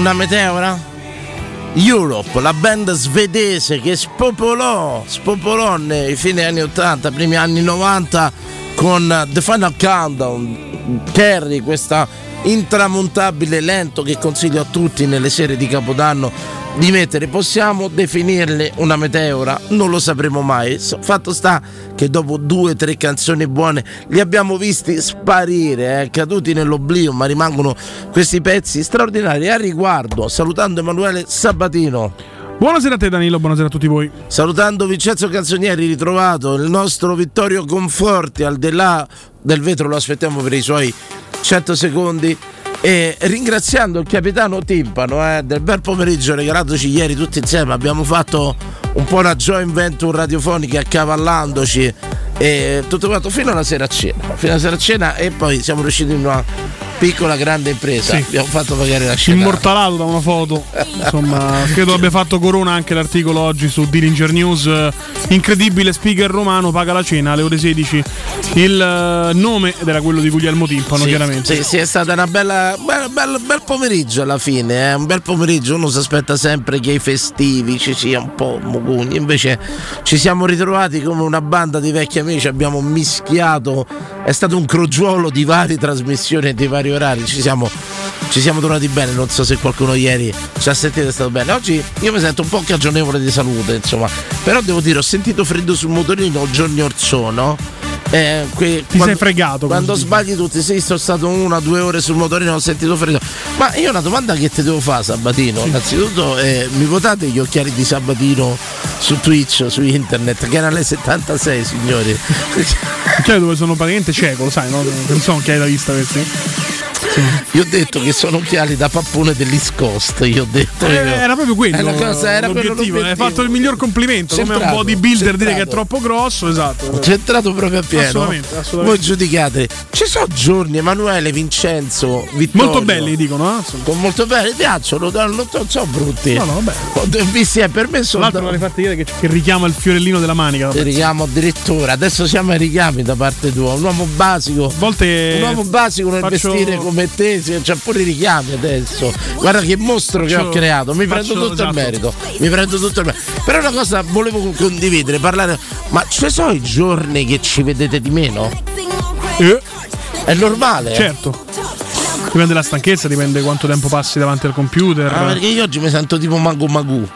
una meteora? Europe, la band svedese che spopolò, spopolò nei fine anni 80, primi anni 90 con The Final Countdown, Kerry, questa intramontabile lento che consiglio a tutti nelle serie di Capodanno di mettere. Possiamo definirle una meteora? Non lo sapremo mai. Fatto sta che dopo due o tre canzoni buone li abbiamo visti sparire, eh, caduti nell'oblio, ma rimangono questi pezzi straordinari. A riguardo, salutando Emanuele Sabatino. Buonasera a te Danilo, buonasera a tutti voi. Salutando Vincenzo Canzonieri, ritrovato il nostro Vittorio Conforti, al di là del vetro lo aspettiamo per i suoi 100 secondi e ringraziando il capitano Timpano eh, del bel pomeriggio regalatoci ieri tutti insieme abbiamo fatto un po' una joint venture radiofonica accavallandoci e tutto quanto fino alla sera a cena. Fino alla sera a cena e poi siamo riusciti in una piccola grande impresa. Sì. Abbiamo fatto pagare la scena. Immortalato da una foto. Insomma, credo abbia fatto corona anche l'articolo oggi su Dillinger News. Incredibile speaker romano paga la cena alle ore 16. Il eh, nome ed era quello di Guglielmo Timpano, sì, chiaramente. Sì, sì, è stata una bella. Bel, bel, bel pomeriggio alla fine. Eh? Un bel pomeriggio. Uno si aspetta sempre che i festivi ci sia un po' mugugni. Invece ci siamo ritrovati come una banda di vecchi amici. Abbiamo mischiato. È stato un crogiuolo di varie trasmissioni e di vari orari ci siamo, ci siamo trovati bene. Non so se qualcuno ieri ci ha sentito è stato bene. Oggi io mi sento un po' cagionevole di salute, insomma. Però devo dire, ho sentito freddo sul motorino giorni or sono eh, que, Ti quando, sei fregato. Quando così. sbagli tutti, sì, sono stato una o due ore sul motorino, ho sentito freddo. Ma io una domanda che ti devo fare, Sabatino. Sì. Innanzitutto, eh, mi votate gli occhiali di Sabatino su Twitch, su internet, che erano le 76, signori. cioè, dove sono praticamente cieco, lo sai, no? Non sono occhiali da vista questi. Io ho detto che sono occhiali da pappone dell'East Coast. Io ho detto. Eh, era proprio quello. È cosa, era l'obiettivo. Hai fatto il miglior complimento. Centrato, come un bodybuilder dire che è troppo grosso. Esatto. Centrato proprio a pieno. Assolutamente, assolutamente. Voi giudicate. Ci sono giorni, Emanuele, Vincenzo, Vittorio. Molto belli, dicono. Eh? Molto belli, piacciono. Non sono brutti. No, no, vabbè. Visti, per me sono. L'altro non hai fatto vedere che, che richiama il fiorellino della manica. Richiamo addirittura. Adesso siamo ai richiami da parte tua. Un uomo basico. A volte. Un uomo basico nel faccio... vestire come te, c'ha pure i richiami adesso. Guarda che mostro che ho creato, mi prendo tutto esatto. il merito. Mi prendo tutto il merito. Però una cosa volevo condividere, parlare. Ma ci sono i giorni che ci vedete di meno? Eh. È normale. Certo. Dipende dalla stanchezza, dipende quanto tempo passi davanti al computer. Ah, perché io oggi mi sento tipo Mago Magù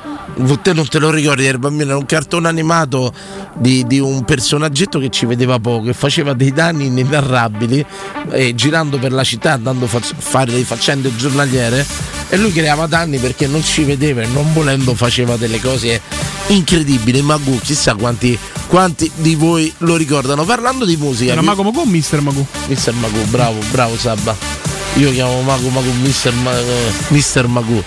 te non te lo ricordi, eri bambino, era un cartone animato di, di, un personaggetto che ci vedeva poco e faceva dei danni inenarrabili eh, girando per la città, andando a fare delle faccende giornaliere e lui creava danni perché non ci vedeva e non volendo faceva delle cose incredibili. Magu, chissà quanti, quanti di voi lo ricordano. Parlando di musica. Era Mago Magu o Mister Magu? Mister Magu, bravo, bravo Sabba. Io chiamo Magu Magu Mister, Ma, eh, Mister Magu.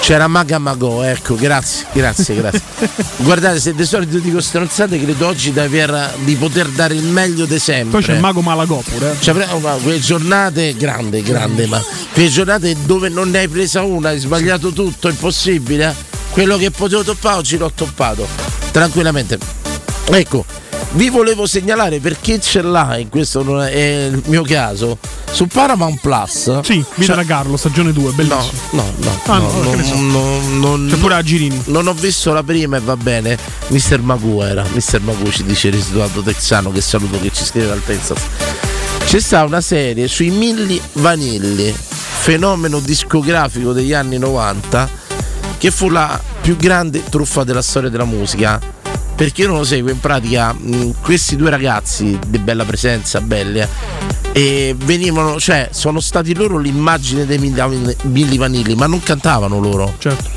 C'era Maga Mago, ecco, grazie, grazie, grazie. Guardate, se di solito dico stronzate, credo oggi di, aver, di poter dare il meglio di sempre. Poi c'è il Mago Malagò pure. Cioè, quelle giornate, grande, grande, ma quelle giornate dove non ne hai presa una, hai sbagliato tutto, è possibile? Quello che potevo toppare oggi l'ho toppato, tranquillamente. Ecco, vi volevo segnalare per chi ce l'ha, in questo non è il mio caso, su Paramount Plus. Sì, Vita da Carlo, stagione 2, bellissimo. No, no, no. Ah, no, no, no, so. non, C'è pure a Girini. Non ho visto la prima e va bene. Mister Magu era. Mister Magu ci dice Residuato Texano, che saluto che ci scrive dal Texas. C'è stata una serie sui Milli Vanilli, fenomeno discografico degli anni 90, che fu la più grande truffa della storia della musica per chi non lo segue, in pratica mh, questi due ragazzi di bella presenza, belle, e venivano, cioè, sono stati loro l'immagine dei Milli Vanilli, ma non cantavano loro. Certo.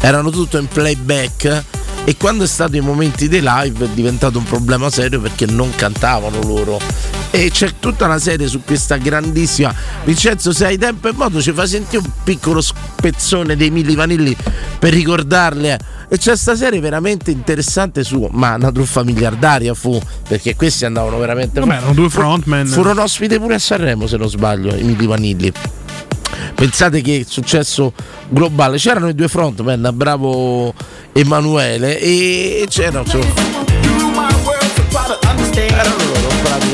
Erano tutto in playback e quando è stato i momenti dei live è diventato un problema serio perché non cantavano loro e c'è tutta una serie su questa grandissima Vincenzo se hai tempo e modo ci fa sentire un piccolo spezzone dei Milli Vanilli per ricordarle e c'è questa serie veramente interessante su ma una truffa miliardaria fu perché questi andavano veramente Vabbè, erano due frontman. Furono ospite pure a Sanremo se non sbaglio i Milli Vanilli. Pensate che successo globale. C'erano i due frontman bravo Emanuele e c'erano insomma, erano loro c'erano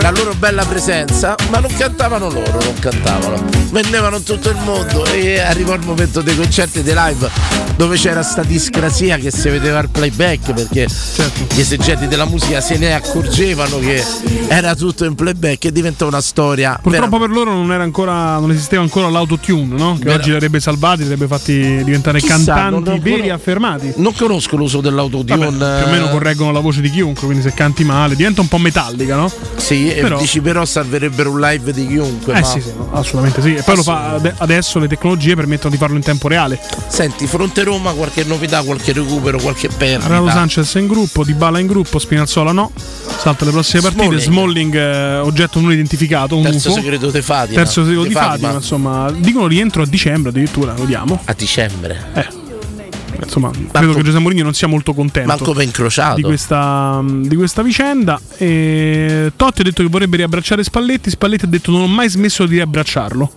la loro bella presenza, ma non cantavano loro, non cantavano. Vendevano tutto il mondo e arrivò il momento dei concerti dei live dove c'era sta discrasia che si vedeva il playback perché certo. gli esegeti della musica se ne accorgevano che era tutto in playback e diventò una storia. Purtroppo per loro non, ancora, non esisteva ancora l'autotune, no? Che Vera. oggi li avrebbe salvati, li avrebbe fatti diventare Chissà, cantanti veri affermati. Non conosco l'uso dell'autotune. Vabbè, più o meno correggono la voce di chiunque, quindi se canti male diventa un po' metallica, no? Sì, però... dici però salverebbero un live di chiunque. Eh ma... sì, sì, assolutamente sì. E poi lo fa adesso le tecnologie permettono di farlo in tempo reale. Senti, fronte Roma, qualche novità, qualche recupero, qualche perdita. Raro Sanchez in gruppo, Di Bala in gruppo, Spinazzola no. Salta le prossime partite. Smalling, eh, oggetto non identificato. Un Terzo UFO. segreto di Fatima. Terzo segreto di Fatima. Fatima. Insomma, dicono rientro a dicembre addirittura, vediamo. A dicembre. Eh insomma, Marco, credo che Giuseppe Mourinho non sia molto contento Manco ben. Di, questa, di questa vicenda. E Totti ha detto che vorrebbe riabbracciare Spalletti. Spalletti ha detto non ho mai smesso di riabbracciarlo.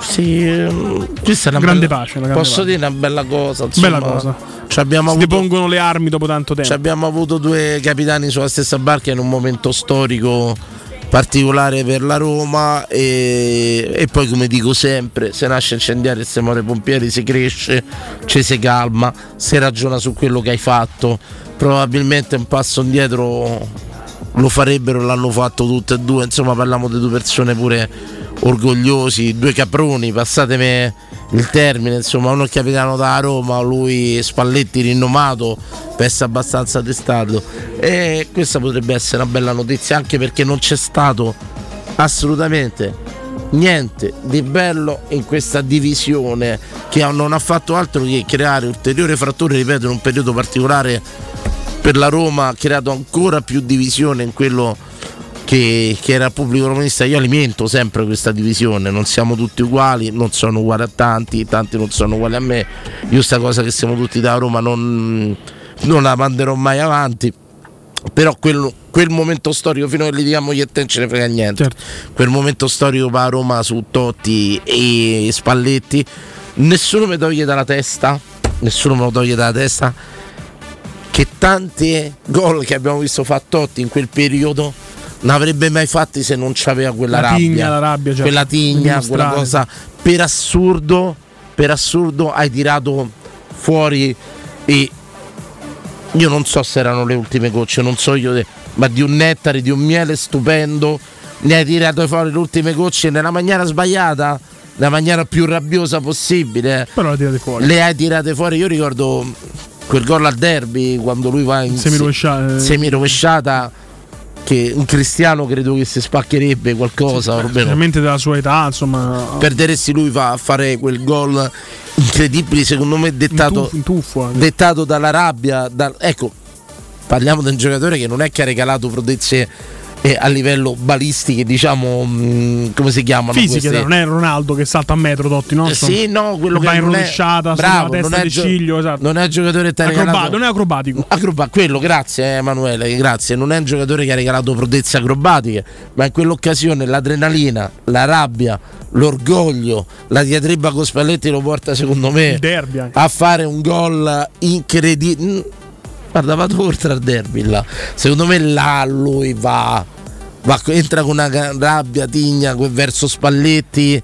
Sì, ehm, questa è una grande bella, pace. Una posso pace. dire una bella cosa. Insomma, bella cosa. Ci abbiamo si avuto, depongono le armi dopo tanto tempo. Ci abbiamo avuto due capitani sulla stessa barca in un momento storico particolare per la Roma e, e, poi come dico sempre se nasce incendiare e se muore pompieri si cresce, ci si calma, si ragiona su quello che hai fatto, probabilmente un passo indietro lo farebbero, l'hanno fatto tutte e due, insomma parliamo di due persone pure orgogliosi, due caproni, passatemi il termine, insomma uno è capitano da Roma, lui Spalletti rinomato, pesta abbastanza testato e questa potrebbe essere una bella notizia anche perché non c'è stato assolutamente niente di bello in questa divisione che non ha fatto altro che creare ulteriori fratture, ripeto, in un periodo particolare per la Roma ha creato ancora più divisione in quello che, che era il pubblico romanista, io alimento sempre questa divisione, non siamo tutti uguali, non sono uguali a tanti, tanti non sono uguali a me, io sta cosa che siamo tutti da Roma non, non la manderò mai avanti, però quel, quel, momento storico fino a che litighiamo io e te non ce ne frega niente certo. quel momento storico per Roma su Totti e Spalletti nessuno mi toglie dalla testa nessuno me lo toglie dalla testa che tanti gol che abbiamo visto fare Totti in quel periodo non avrebbe mai fatti se non c'aveva quella la rabbia, tigna, rabbia certo. quella tigna, quella cosa per assurdo, per assurdo hai tirato fuori e io non so se erano le ultime gocce, non so io, ma di un nettare, di un miele stupendo, ne hai tirato fuori le ultime gocce nella maniera sbagliata, nella maniera più rabbiosa possibile. Però le tirate fuori. Le hai tirate fuori, io ricordo quel gol al derby quando lui va in semi-rovesciata. semi-rovesciata che un cristiano credo che si spaccherebbe qualcosa, sì, specialmente della sua età, insomma. Perderesti lui va a fare quel gol incredibile, secondo me dettato, in tuffo, dettato dalla rabbia. Da, ecco, parliamo di un giocatore che non è che ha regalato prodezze e a livello balistiche, diciamo, mh, mm, come si chiamano? Fisiche, queste? non è Ronaldo che salta a metro, Dotti, no? Eh, sì, no, quello che va in rovesciata testa non è, gio- ciglio, esatto. non è un giocatore che Acroba- non è acrobatico. Acroba- quello, grazie eh, Emanuele, grazie. Non è un giocatore che ha regalato prodezze acrobatiche, ma in quell'occasione l'adrenalina, la rabbia, l'orgoglio, la diatriba con Spalletti lo porta secondo me a fare un gol incredibile Guarda, vado oltre al derby là. Secondo me là lui va, va entra con una rabbia tigna verso Spalletti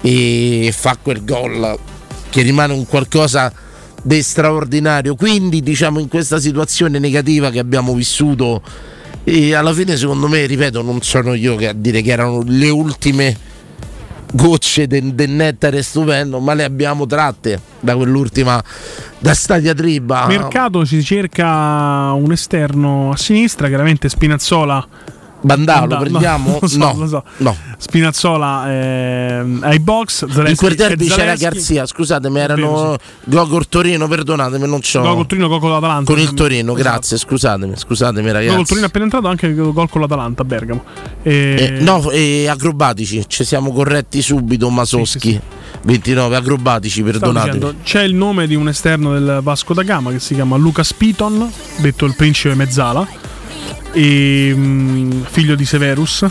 e fa quel gol che rimane un qualcosa di straordinario. Quindi, diciamo, in questa situazione negativa che abbiamo vissuto, alla fine, secondo me, ripeto, non sono io che a dire che erano le ultime gocce del, del nettare stupendo, ma le abbiamo tratte da quell'ultima da Stadia Triba. Mercato si cerca un esterno a sinistra, chiaramente Spinazzola Bandalo, lo prendiamo? No, so, no, lo so. no. Spinazzola eh, ai box. Zaleschi, in quel derby c'era Garzia, scusatemi, erano Gogol Torino, perdonatemi, non c'ho. Gogol Torino, gol con l'Atalanta. Con il Torino, esatto. grazie, scusatemi, scusatemi ragazzi. Gogol Torino appena entrato anche gol con l'Atalanta a Bergamo. E... Eh, no, e acrobatici, ci siamo corretti subito, Masoschi. Sì, sì, sì. 29 acrobatici, perdonatemi. c'è il nome di un esterno del Vasco da Gama che si chiama Lucas Piton, detto il principe Mezzala e um, figlio di Severus.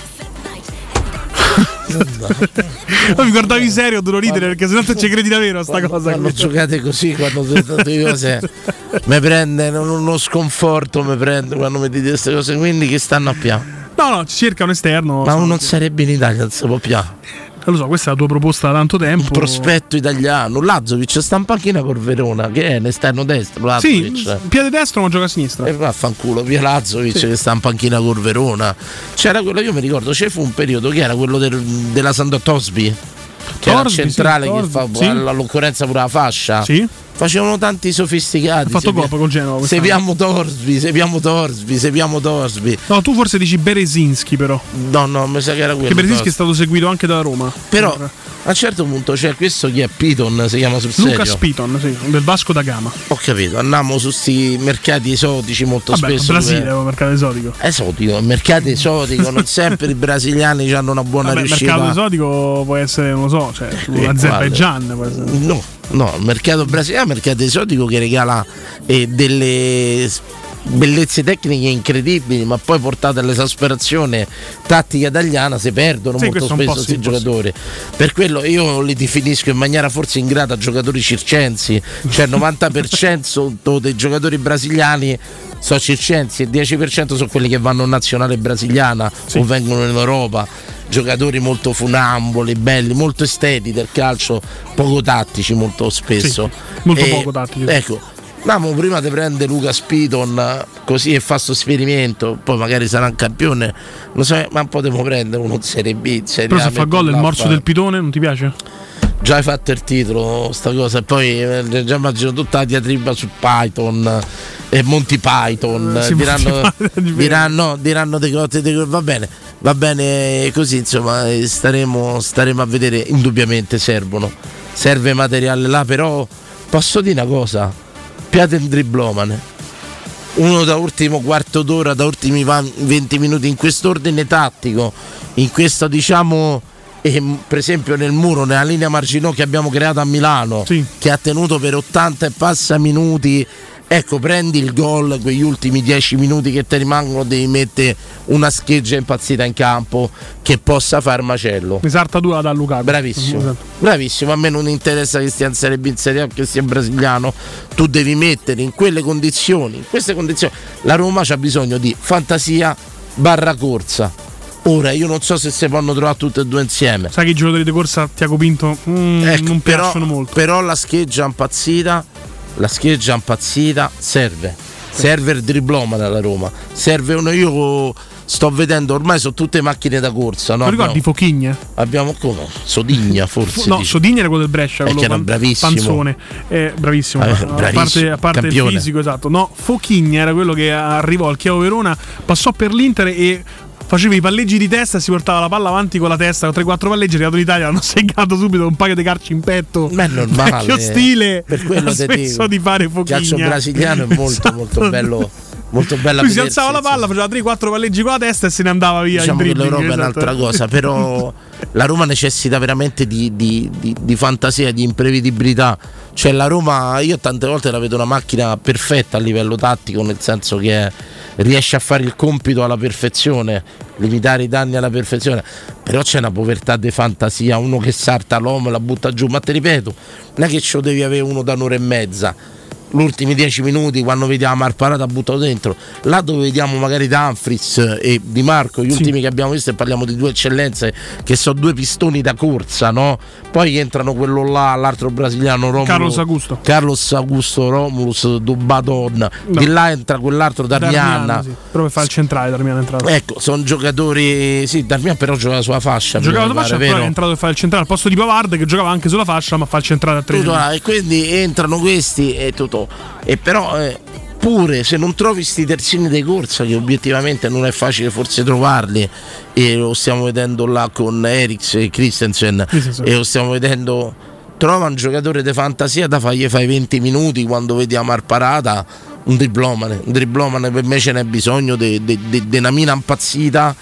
No, mi guardavi serio, devo ridere perché sennò non ci credi davvero a sta quando, cosa. Quando giocate così, quando dite cose, mi prende uno sconforto, mi prende quando mi dite queste cose, quindi che stanno a piano. No, no, cerca un esterno. Ma so, non che- sarebbe in Italia, non si può più. Lo so, questa è la tua proposta da tanto tempo. Un prospetto italiano. Lazovic sta in panchina col Verona, che è l'esterno destro. Sì, Lazovic. piede destro ma gioca a sinistra. E vaffanculo, via Lazovic Sì. che sta in panchina col Verona. C'era quello, io mi ricordo, c'è fu un periodo che era quello del- della Sando Tosbi. Che era il Torsby, centrale sì, che fa sì. l'occorrenza pure la fascia. Sì. Facevano tanti sofisticati. Ha fatto Coppa col Genova. Sepiamo Torsby, sepiamo Torsby, sepiamo Torsby. No, tu forse dici Berezinski però. No, no, mi sa che era quello. Che Berezinski è stato seguito anche da Roma. Però a un certo punto c'è questo che è Piton, si chiama sul serio. Spiton, sì, del Vasco da Gama. Ho capito, andiamo su questi mercati esotici molto Vabbè, spesso. Brasile, dove- è un mercato esotico. Esotico, mercati esotico, non sempre i brasiliani hanno una buona Vabbè, il riuscita. mercato esotico può essere, non lo so, cioè Eh, Azerbaijan può essere. No, no, il mercato brasiliano è un mercato esotico che regala eh, delle bellezze tecniche incredibili, ma poi portate all'esasperazione tattica italiana si perdono Sì, molto spesso questi sì. giocatori. Per quello io li definisco in maniera forse ingrata giocatori circensi, cioè il 90% dei giocatori brasiliani sono circensi e il 10% sono quelli che vanno in nazionale brasiliana o vengono in Europa. Giocatori molto funamboli, belli, molto esteti del calcio, poco tattici molto spesso. Sì, molto poco tattici. Ecco, Namo prima di prendere Luca Spiton eh, così e fa sto esperimento, poi magari sarà un campione, lo so, ma potremmo prendere uno Serie B, Serie Però se fa gol il morso del pitone, non ti piace? Già hai fatto il titolo, sta cosa, poi eh, già immagino tutta la diatriba su Python e Monty Python. Eh, sì, diranno, diranno, diranno delle cose, cose, va bene, va bene così, insomma, eh, staremo, staremo a vedere, indubbiamente servono, serve materiale là, però posso dire una cosa, piate un driblomane. Uno da ultimo quarto d'ora, da ultimi va- 20 minuti in quest'ordine tattico, in questo diciamo e, m- per esempio nel muro, nella linea marginò che abbiamo creato a Milano, che ha tenuto per 80 e passa minuti. Ecco, prendi il gol, quegli ultimi 10 minuti che ti rimangono, devi mettere una scheggia impazzita in campo che possa far macello. Esartatura da Lukaku. Bravissimo, Esatto. bravissimo. A me non interessa che stia in Serie B, in Serie A, che sia brasiliano. Tu devi mettere in quelle condizioni, in queste condizioni. La Roma ha bisogno di fantasia barra corsa. Ora io non so se si possono trovare tutte e due insieme. Sai che i giocatori di corsa Tiago Pinto mm, Ecco, non però, piacciono molto. però la scheggia impazzita, la scheggia impazzita serve. Serve il driblomane alla Roma. Serve uno io sto vedendo ormai sono tutte macchine da corsa, no? Ricordi Fochigna? Abbiamo come? Sodigna forse. No, dici. Sodigna era quello del Brescia, Eh, quello che era bravissimo. Panzone. Eh, bravissimo. Eh, a bravissimo, parte, a parte il fisico, esatto. No, Fochigna era quello che arrivò al Chievo Verona, passò per l'Inter e faceva i palleggi di testa e si portava la palla avanti con la testa con 3-4 palleggi, è arrivato in Italia, hanno segnato subito un paio di carci in petto. Ma è normale. Vecchio stile. Per quello te dico. di fare Il Fochigna. calcio brasiliano è molto molto Esatto. bello. Molto bella Lui si alzava la palla, faceva 3-4 palleggi con la testa e se ne andava via Diciamo in che l'Europa è esatto. un'altra cosa, però la Roma necessita veramente di, di- di- di fantasia, di imprevedibilità. Cioè la Roma, io tante volte la vedo una macchina perfetta a livello tattico, nel senso che riesce a fare il compito alla perfezione, limitare i danni alla perfezione, però c'è una povertà di fantasia, uno che salta l'uomo e la butta giù, ma ti ripeto, non è che ce lo devi avere uno da un'ora e mezza. Gli ultimi dieci minuti quando vediamo Marparata buttato dentro là dove vediamo magari Danfris e Di Marco gli Sì. ultimi che abbiamo visto e parliamo di due eccellenze che sono due pistoni da corsa no? poi entrano quello là l'altro brasiliano Romulus Carlos Augusto. Carlos Augusto Romulus Dubaton di là entra quell'altro Darmian Darmian, sì. Però per fare il centrale, Darmian è entrato. ecco sono giocatori sì Darmian però gioca sulla fascia Giocava sulla fascia, pare, però è entrato a fare il centrale al posto di Pavard che giocava anche sulla fascia, ma fa il centrale a tre. Tutto là, e quindi entrano questi e tutto. E però eh, pure se non trovi sti terzini di corsa, che obiettivamente non è facile forse trovarli, e lo stiamo vedendo là con Eriks e Christensen, Christensen. e lo stiamo vedendo. Trova un giocatore di fantasia da fargli fare 20 minuti quando vediamo al parata un driblomane. Un driblomane per me ce n'è bisogno di una mina impazzita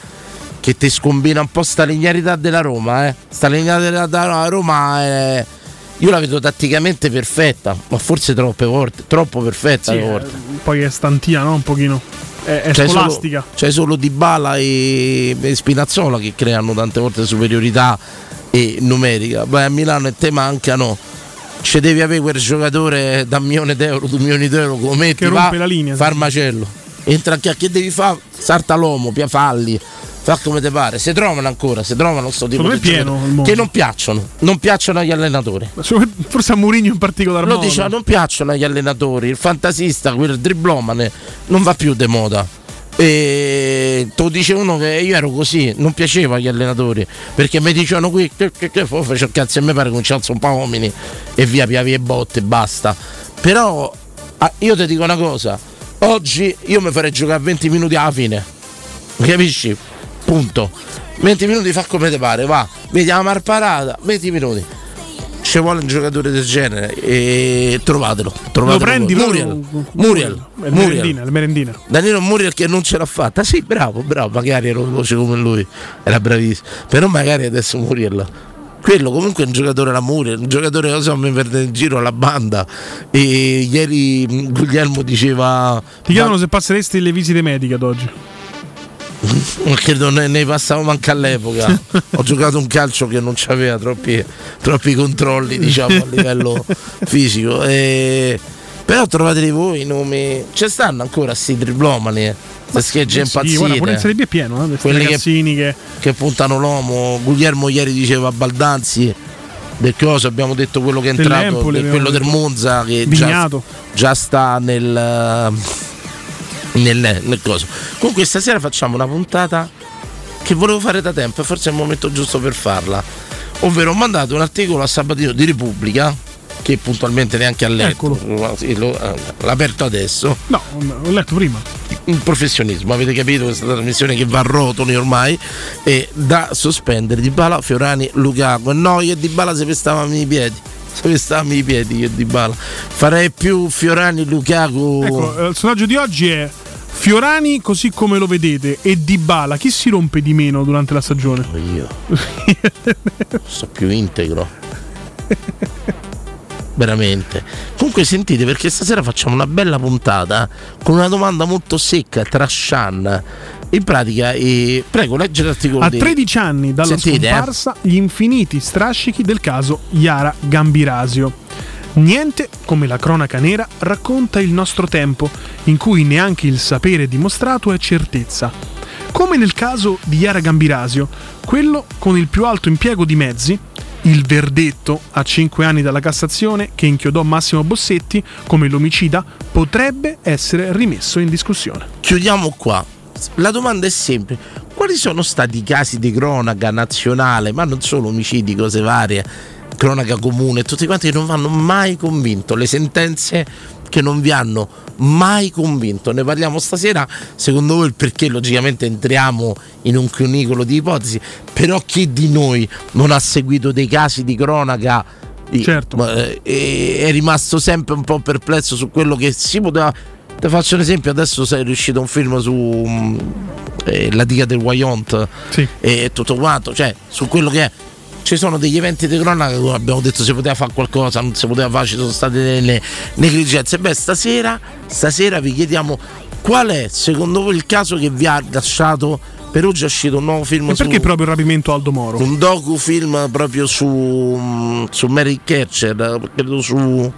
che ti scombina un po' sta linearità della Roma, eh. Sta linearità della Roma è. Io la vedo tatticamente perfetta, ma forse troppe volte, troppo perfetta Sì, alle eh, volte. poi è stantia, no? Un pochino. È, è C'è scolastica. Solo, c'è solo Dybala e, e Spinazzola che creano tante volte superiorità e numerica. Poi a Milano e te mancano. Ci devi avere quel giocatore da un milione d'euro, due milioni d'euro come Che ti rompe va, la linea, Far sì. macello. Entra a che devi fare? Sarta l'uomo, Piafalli, fa come te pare, si trovano ancora, si trovano sto tipo di pieno che non piacciono, non piacciono agli allenatori. Forse a Mourinho in particolar Lo modo. diceva, non piacciono agli allenatori, il fantasista, quel driblomane, non va più di moda. E te lo dice uno che io ero così, non piaceva agli allenatori, perché mi dicevano qui che, che, che faccio cazzo e mi pare che ci alzo un po' uomini e via piavi e botte basta. Però ah, io ti dico una cosa, oggi io mi farei giocare 20 minuti alla fine, capisci? Punto. 20 minuti fa come ti pare, va, vediamo la parata, 20 minuti ci vuole un giocatore del genere e trovatelo. trovatelo Lo prendi Muriel, Muriel, Muriel. merendina, merendina. Danilo Muriel che non ce l'ha fatta. Sì, bravo, bravo, magari era veloce come lui, era bravissimo. Però magari adesso Muriel. Quello comunque è un giocatore la Muriel, un giocatore che so, mi perde in giro alla banda. E ieri mh, Guglielmo diceva. Ti chiedono se passeresti le visite mediche ad oggi. Ma credo ne, ne passavo manca all'epoca. Ho giocato un calcio che non aveva troppi, troppi controlli, diciamo, a livello fisico. E... Però trovateli voi i nomi. Ci stanno ancora sti driblomani, eh. queste schegge Sì, guarda, pure in impazzite Serie B è pieno, eh, Quelli che- che... che puntano l'uomo. Guglielmo ieri diceva Baldanzi del coso, abbiamo detto quello che è entrato, Dell'Empoli, del- quello del Monza che già, già sta nel, nel, nel coso. Comunque stasera facciamo una puntata che volevo fare da tempo e forse è il momento giusto per farla. Ovvero ho mandato un articolo a Sabatino di Repubblica che puntualmente neanche ha letto. Eh, l'ha aperto adesso. No, ho letto prima. Il professionismo, avete capito questa trasmissione che va a rotoli ormai e da sospendere Di Bala, Fiorani, Lukaku. No, io e Di Bala se pestavamo i piedi. Se pestavamo i piedi io e Di Bala. Farei più Fiorani, Lukaku. Ecco, eh, il sondaggio di oggi è Fiorani così come lo vedete e Dybala chi si rompe di meno durante la stagione? Io sto più integro. Veramente. Comunque sentite perché stasera facciamo una bella puntata con una domanda molto secca, trashan. In pratica, eh, prego, legge l'articolo. A di- 13 anni dalla Sentite, eh. scomparsa, gli infiniti strascichi del caso Yara Gambirasio. Niente come la cronaca nera racconta il nostro tempo, in cui neanche il sapere dimostrato è certezza. Come nel caso di Yara Gambirasio, quello con il più alto impiego di mezzi, il verdetto a 5 anni dalla Cassazione che inchiodò Massimo Bossetti come l'omicida potrebbe essere rimesso in discussione. chiudiamo qua. La domanda è semplice: quali sono stati i casi di cronaca nazionale, ma non solo omicidi, cose varie, cronaca comune, tutti quanti che non vi hanno mai convinto? Le sentenze che non vi hanno mai convinto. Ne parliamo stasera. Secondo voi il perché? Logicamente entriamo in un cunicolo di ipotesi, però chi di noi non ha seguito dei casi di cronaca? Certo. eh, e è rimasto sempre un po' perplesso su quello che si poteva. Ti faccio un esempio, adesso sei riuscito un film su mm, eh, la diga del Wyont Sì. e tutto quanto, cioè su quello che è. Ci sono degli eventi di cronaca dove abbiamo detto si poteva fare qualcosa, non si poteva fare, ci sono state delle negligenze. Beh, stasera, stasera vi chiediamo qual è secondo voi il caso che vi ha lasciato. Per oggi è uscito un nuovo film E su perché proprio il rapimento Aldo Moro? un docufilm proprio su, su Mary Catcher, credo su,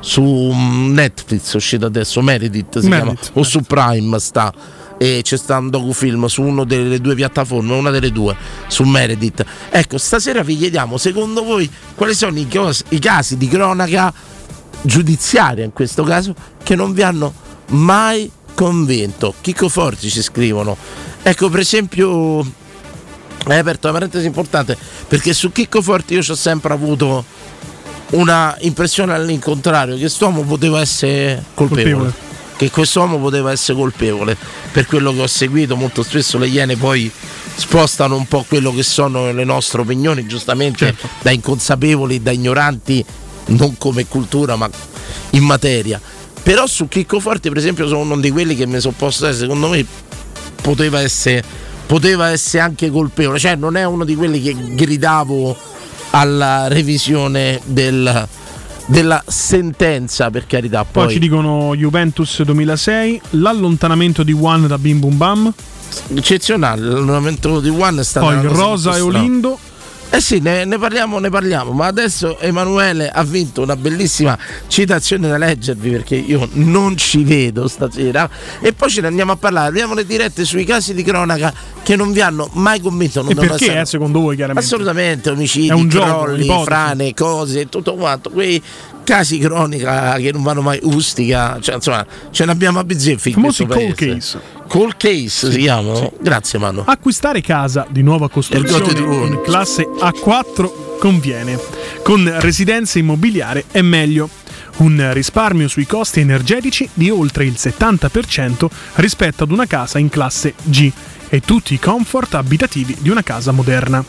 su Netflix è uscito adesso, Meredith si Meredith, chiama, o su Prime sta. E c'è sta un docufilm su una delle due piattaforme, una delle due, su Meredith. Ecco, stasera vi chiediamo, secondo voi, quali sono i, cos- i casi di cronaca giudiziaria in questo caso che non vi hanno mai convinto? Chicco Forti ci scrivono. Ecco, per esempio, hai aperto una parentesi importante perché su Chicco Forti io ci ho sempre avuto una impressione all'incontrario che quest'uomo poteva essere colpevole. Colpevole. Che quest'uomo poteva essere colpevole per quello che ho seguito. Molto spesso le iene poi spostano un po' quello che sono le nostre opinioni, giustamente Certo. da inconsapevoli, da ignoranti, non come cultura, ma in materia. Però su Chicco Forti, per esempio, sono uno di quelli che mi sono posto secondo me poteva essere, poteva essere anche colpevole, cioè non è uno di quelli che gridavo alla revisione del- della sentenza, per carità. Poi, Poi, ci dicono Juventus 2006, l'allontanamento di One da Bim Bum Bam, eccezionale, l'allenamento di One è stato poi Rosa e molto strana. Eh sì, ne, ne, parliamo, ne parliamo, ma adesso Emanuele ha vinto una bellissima citazione da leggervi perché io non ci vedo stasera e poi ce ne andiamo a parlare, abbiamo le dirette sui casi di cronaca che non vi hanno mai convinto. Non e perché, eh, secondo voi, chiaramente? Assolutamente, omicidi, crolli, frane, cose, tutto quanto. Quei casi cronica che non vanno mai ustica, cioè, insomma, ce ne abbiamo a bizzeffi. Famosi cold case. Cold case si chiamano? Sì. Grazie, Manu. Acquistare casa di nuova costruzione in classe A4 conviene. Con residenza immobiliare è meglio. Un risparmio sui costi energetici di oltre il 70% rispetto ad una casa in classe G e tutti i comfort abitativi di una casa moderna.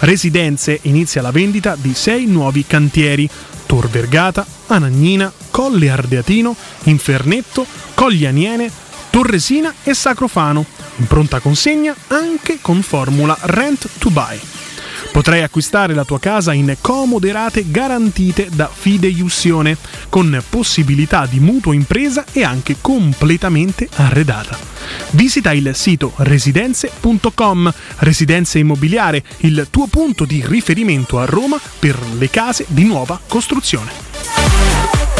Residenze inizia la vendita di 6 nuovi cantieri, Tor Vergata, Anagnina, Colle Ardeatino, Infernetto, Cogli Aniene, Torresina e Sacrofano, in pronta consegna anche con formula Rent to Buy. Potrai acquistare la tua casa in comode rate garantite da fideiussione, con possibilità di mutuo impresa e anche completamente arredata. Visita il sito residenze.com, Residenze Immobiliare, il tuo punto di riferimento a Roma per le case di nuova costruzione.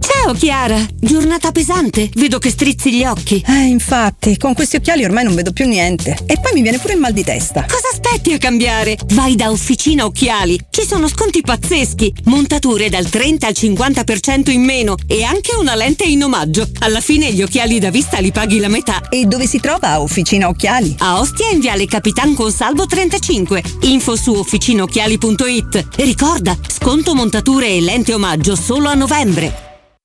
Ciao Chiara, giornata pesante, vedo che strizzi gli occhi. Eh, infatti, con questi occhiali ormai non vedo più niente. E poi mi viene pure il mal di testa. Cosa aspetti a cambiare? Vai da Officina Occhiali, ci sono sconti pazzeschi, montature dal 30 al 50% in meno e anche una lente in omaggio. Alla fine gli occhiali da vista li paghi la metà. E dove si trova Officina Occhiali? A Ostia in Viale Capitan Consalvo 35. Info su officinaocchiali.it. Ricorda, sconto montature e lente omaggio solo a novembre.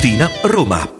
Tiburtina, Roma.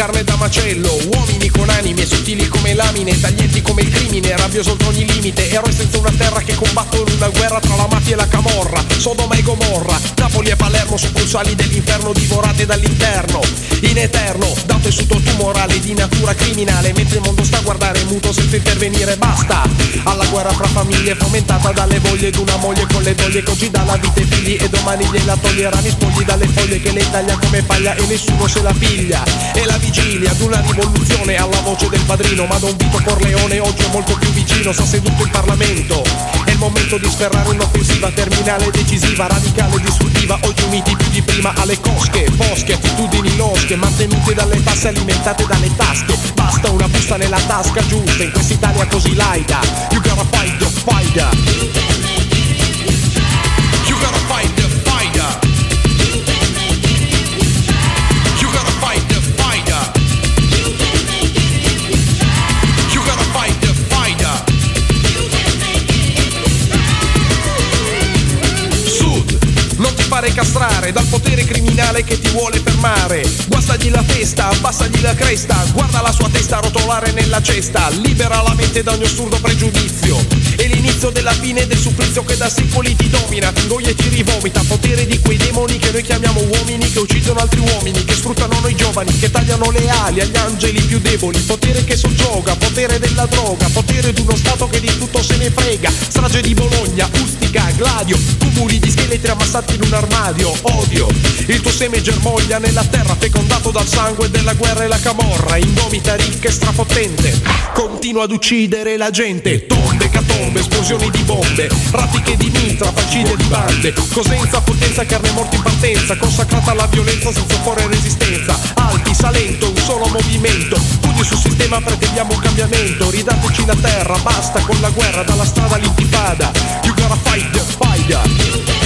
carne da macello. Uomini con anime sottili come lamine, taglienti come il crimine, rabbioso oltre ogni limite. Eroi senza una terra che combattono una guerra tra la mafia e la camorra. Sodoma e Gomorra, Napoli e Palermo, succursali dell'inferno divorate dall'interno. In eterno, dato tessuto tumorale di natura criminale, mentre il mondo sta a guardare muto senza intervenire. Basta alla guerra fra famiglie fomentata dalle voglie d'una moglie con le doglie che oggi dà la vita ai figli e domani gliela toglieranno i spogli dalle foglie che lei taglia come paglia e nessuno se la piglia. E la vigilia ad una rivoluzione alla voce del padrino, ma Don Vito Corleone oggi è molto più vicino, sta seduto in Parlamento. È il momento di sferrare un'offensiva terminale, decisiva, radicale, distruttiva, oggi uniti più di prima alle cosche, fosche, attitudini losche, mantenute dalle tasse alimentate dalle tasche. Basta una busta nella tasca giusta, in quest'Italia così laica. You gotta fight the fighter. Ti castrare dal potere criminale che ti vuole fermare. Guastagli la testa, abbassagli la cresta, guarda la sua testa rotolare nella cesta, libera la mente da ogni assurdo pregiudizio. È l'inizio della fine del supplizio che da secoli ti domina, ti ingoia e ti rivomita. Potere di quei demoni che noi chiamiamo uomini, che uccidono altri uomini, che sfruttano noi giovani, che tagliano le ali agli angeli più deboli. Potere che soggioga, potere della droga, potere di uno Stato che di tutto se ne frega. Strage di Bologna, Ustica, Gladio, cumuli di scheletri ammassati in un armadio. Odio, il tuo seme germoglia nella terra, fecondato dal sangue della guerra e la camorra. Indomita, ricca e strafottente, continua ad uccidere la gente. Tombe, catombe, esplosioni di bombe, raffiche di mitra, falcidia di bande. Cosenza, potenza, carne morta in partenza, consacrata alla violenza senza opporre resistenza. Alti, Salento, un solo movimento. Pugni sul sistema, pretendiamo un cambiamento. Ridateci la terra, basta con la guerra, dalla strada all'intifada. You gotta fight the fighter.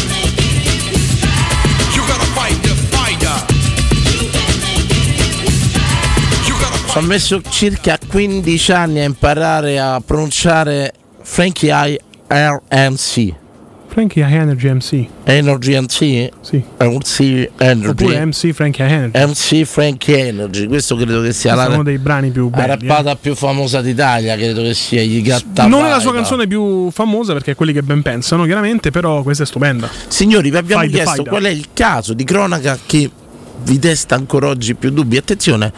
Ci ho messo circa 15 anni a imparare a pronunciare Frankie I RMC. Frankie Energy MC. Energy MC? Sì. MC Energy. Oppure MC Frankie Energy. MC Frankie Energy, questo credo che sia Questo la, uno dei brani più la belli. rappata più famosa d'Italia, credo che sia gli gatta Non è la sua canzone più famosa perché è quelli che ben pensano, chiaramente, però questa è stupenda. Signori, vi abbiamo Fight chiesto qual è il caso di cronaca che vi desta ancora oggi più dubbi. Attenzione,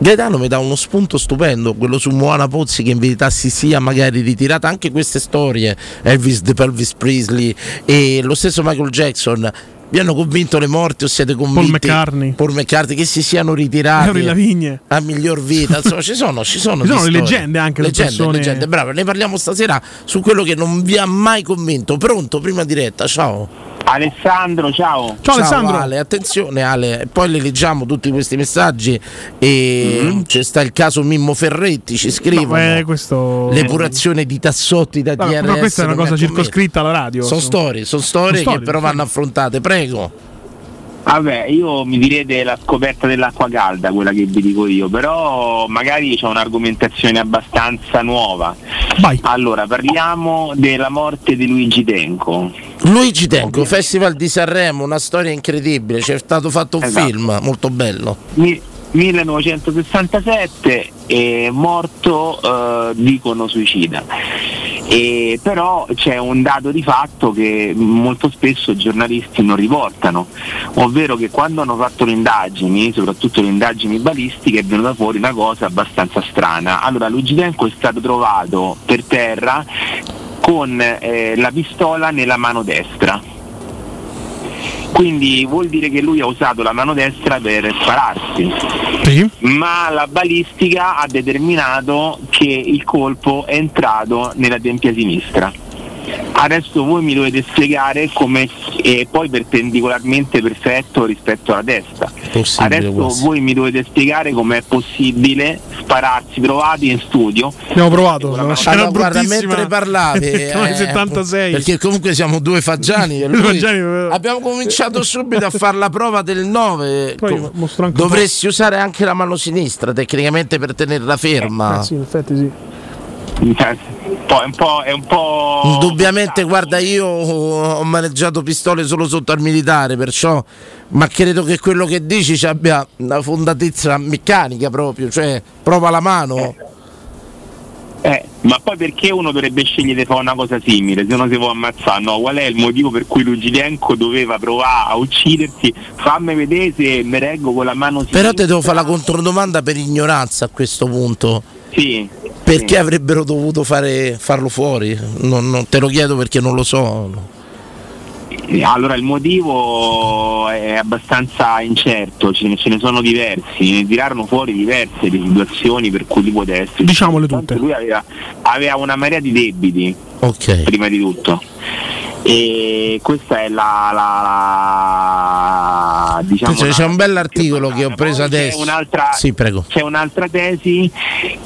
Gaetano mi dà uno spunto stupendo, quello su Moana Pozzi che in verità si sia magari ritirata. Anche queste storie, Elvis de Pelvis Presley e lo stesso Michael Jackson. vi hanno convinto le morti o siete convinti? McCartney. Paul McCartney che si siano ritirati Lavigne. a miglior vita. Insomma ci sono ci sono, Ci sono le leggende anche, le leggende, persone- leggende. Bravo ne parliamo stasera su quello che non vi ha mai convinto. Pronto prima diretta ciao Alessandro, ciao. Ale, attenzione Ale, poi le leggiamo tutti questi messaggi e Mm-hmm. c'è sta il caso Mimmo Ferretti, ci scrivono No, eh, questo- l'epurazione di Tassotti da No, DRS. però questa è una cosa circoscritta alla radio. Sono storie, sono storie che però vanno affrontate, prego. Vabbè, io mi direte la scoperta dell'acqua calda, quella che vi dico io, però magari c'è un'argomentazione abbastanza nuova. Allora, parliamo della morte di Luigi Tenco. Luigi Tenco, Festival di Sanremo, una storia incredibile, c'è stato fatto un Esatto. film molto bello. Mi- 1967 è morto, eh, dicono suicida. E però c'è un dato di fatto che molto spesso i giornalisti non riportano, ovvero che quando hanno fatto le indagini, soprattutto le indagini balistiche, è venuta fuori una cosa abbastanza strana. Allora Luigi Tenco è stato trovato per terra con eh, la pistola nella mano destra. Quindi vuol dire che lui ha usato la mano destra per spararsi. Ma la balistica ha determinato che il colpo è entrato nella tempia sinistra. Adesso voi mi dovete spiegare come è poi perpendicolarmente perfetto rispetto alla destra. Possibile Adesso questo. voi mi dovete spiegare com'è possibile spararsi provati in studio. Abbiamo provato, una scena Allora, guarda, mentre parlavi, eh, 76. perché comunque siamo due Faggiani, e lui- Faggiani, eh. abbiamo cominciato subito a fare la prova del 9. Poi Dovresti usare anche la mano sinistra tecnicamente per tenerla ferma. Eh, sì, in effetti sì. Un po', è un po', è un po'... Indubbiamente, guarda, io ho maneggiato pistole solo sotto al militare, perciò, ma credo che quello che dici ci abbia una fondatezza meccanica proprio, cioè prova la mano. Eh, ma poi perché uno dovrebbe scegliere di fare una cosa simile se non si può ammazzare? No, qual è il motivo per cui Lugidenko doveva provare a uccidersi? Fammi vedere se mi reggo con la mano sinistra. Però ti devo fare la controdomanda per ignoranza a questo punto. Sì. Perché avrebbero dovuto fare, farlo fuori? Non, non- te lo chiedo perché non lo so. Eh, Allora il motivo è abbastanza incerto, ce ne, ce ne sono diversi, ne tirarono fuori diverse le situazioni per cui lui poteva essere. Diciamole Tanto Lui aveva, aveva una marea di debiti, prima di tutto. E questa è la, la- la- diciamo C'è, la- c'è un bell'articolo che ho preso Poi c'è adesso. un'altra- Sì, prego. c'è un'altra tesi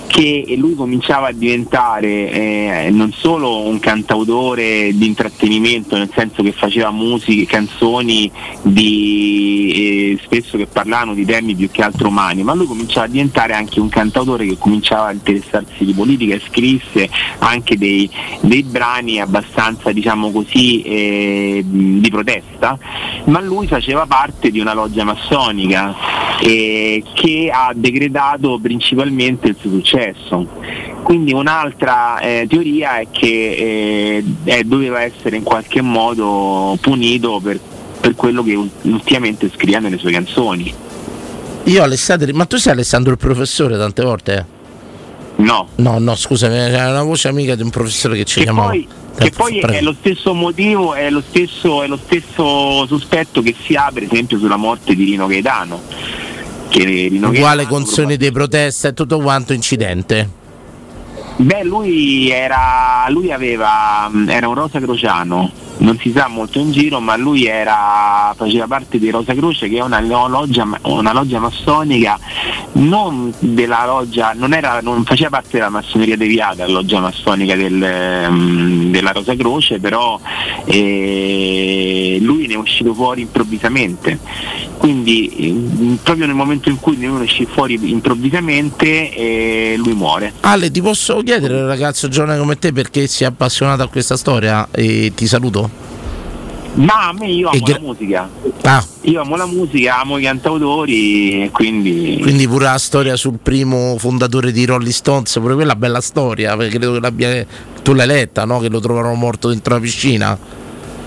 che lui cominciava a diventare eh, non solo un cantautore di intrattenimento, nel senso che faceva musiche, canzoni di, eh, spesso che parlavano di temi più che altro umani, ma lui cominciava a diventare anche un cantautore che cominciava a interessarsi di politica e scrisse anche dei, dei brani abbastanza diciamo così eh, di protesta, ma lui faceva parte di una loggia massonica eh, che ha decretato principalmente il suo successo. Quindi un'altra eh, teoria è che eh, doveva essere in qualche modo punito per, per quello che ultimamente scrive nelle sue canzoni. Io Alessandro, ma tu sei Alessandro il professore tante volte? No. No, no, scusami, c'è una voce amica di un professore che ci Che chiamava. poi, che poi Prego. è lo stesso motivo, è lo stesso, è lo stesso sospetto che si ha per esempio sulla morte di Rino Gaetano. Che Rino Uguale canzoni di protesta e tutto quanto incidente. Beh, lui era. lui aveva. era un Rosa Crociano, non si sa molto in giro, ma lui era. faceva parte di Rosa Croce che è una loggia, una loggia massonica, non loggia, non, era, non faceva parte della massoneria deviata, la loggia massonica del, ehm, della Rosa Croce, però eh, lui ne è uscito fuori improvvisamente. Quindi eh, proprio nel momento in cui ne uscì fuori improvvisamente eh, lui muore. Ale, ti posso chiedere, un ragazzo giovane come te, perché sei appassionato a questa storia e ti saluto? Ma a me io amo gra- la musica. Ah, Io amo la musica, amo i cantautori quindi. quindi pure la storia sul primo fondatore di Rolling Stones, pure quella bella storia, perché credo che l'abbia, tu l'hai letta, no? Che lo trovarono morto dentro la piscina.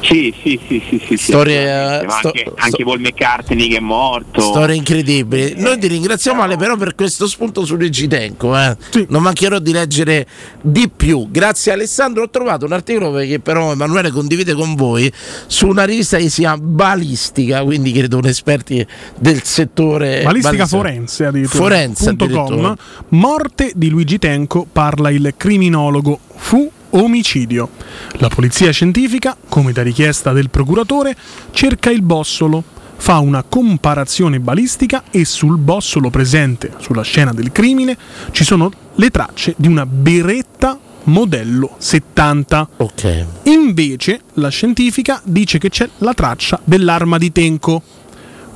Sì, sì, sì, sì, sì, sì. Storie- Ma sto- anche, anche Paul McCartney che è morto. Storie incredibili. Noi ti ringraziamo Ale però per questo spunto su Regitenco. Eh. Non mancherò di leggere di più. Grazie Alessandro. Ho trovato un articolo che però Emanuele condivide con voi su una rivista che si chiama Balistica, quindi credo un esperti del settore. Balistica forense addirittura. Forense com. Morte di Luigi Tenco, parla il criminologo. Fu omicidio. La polizia scientifica, come da richiesta del procuratore, cerca il bossolo. Fa una comparazione balistica e sul bossolo presente sulla scena del crimine ci sono le tracce di una beretta modello 70. Ok. Invece la scientifica dice che c'è la traccia dell'arma di Tenco.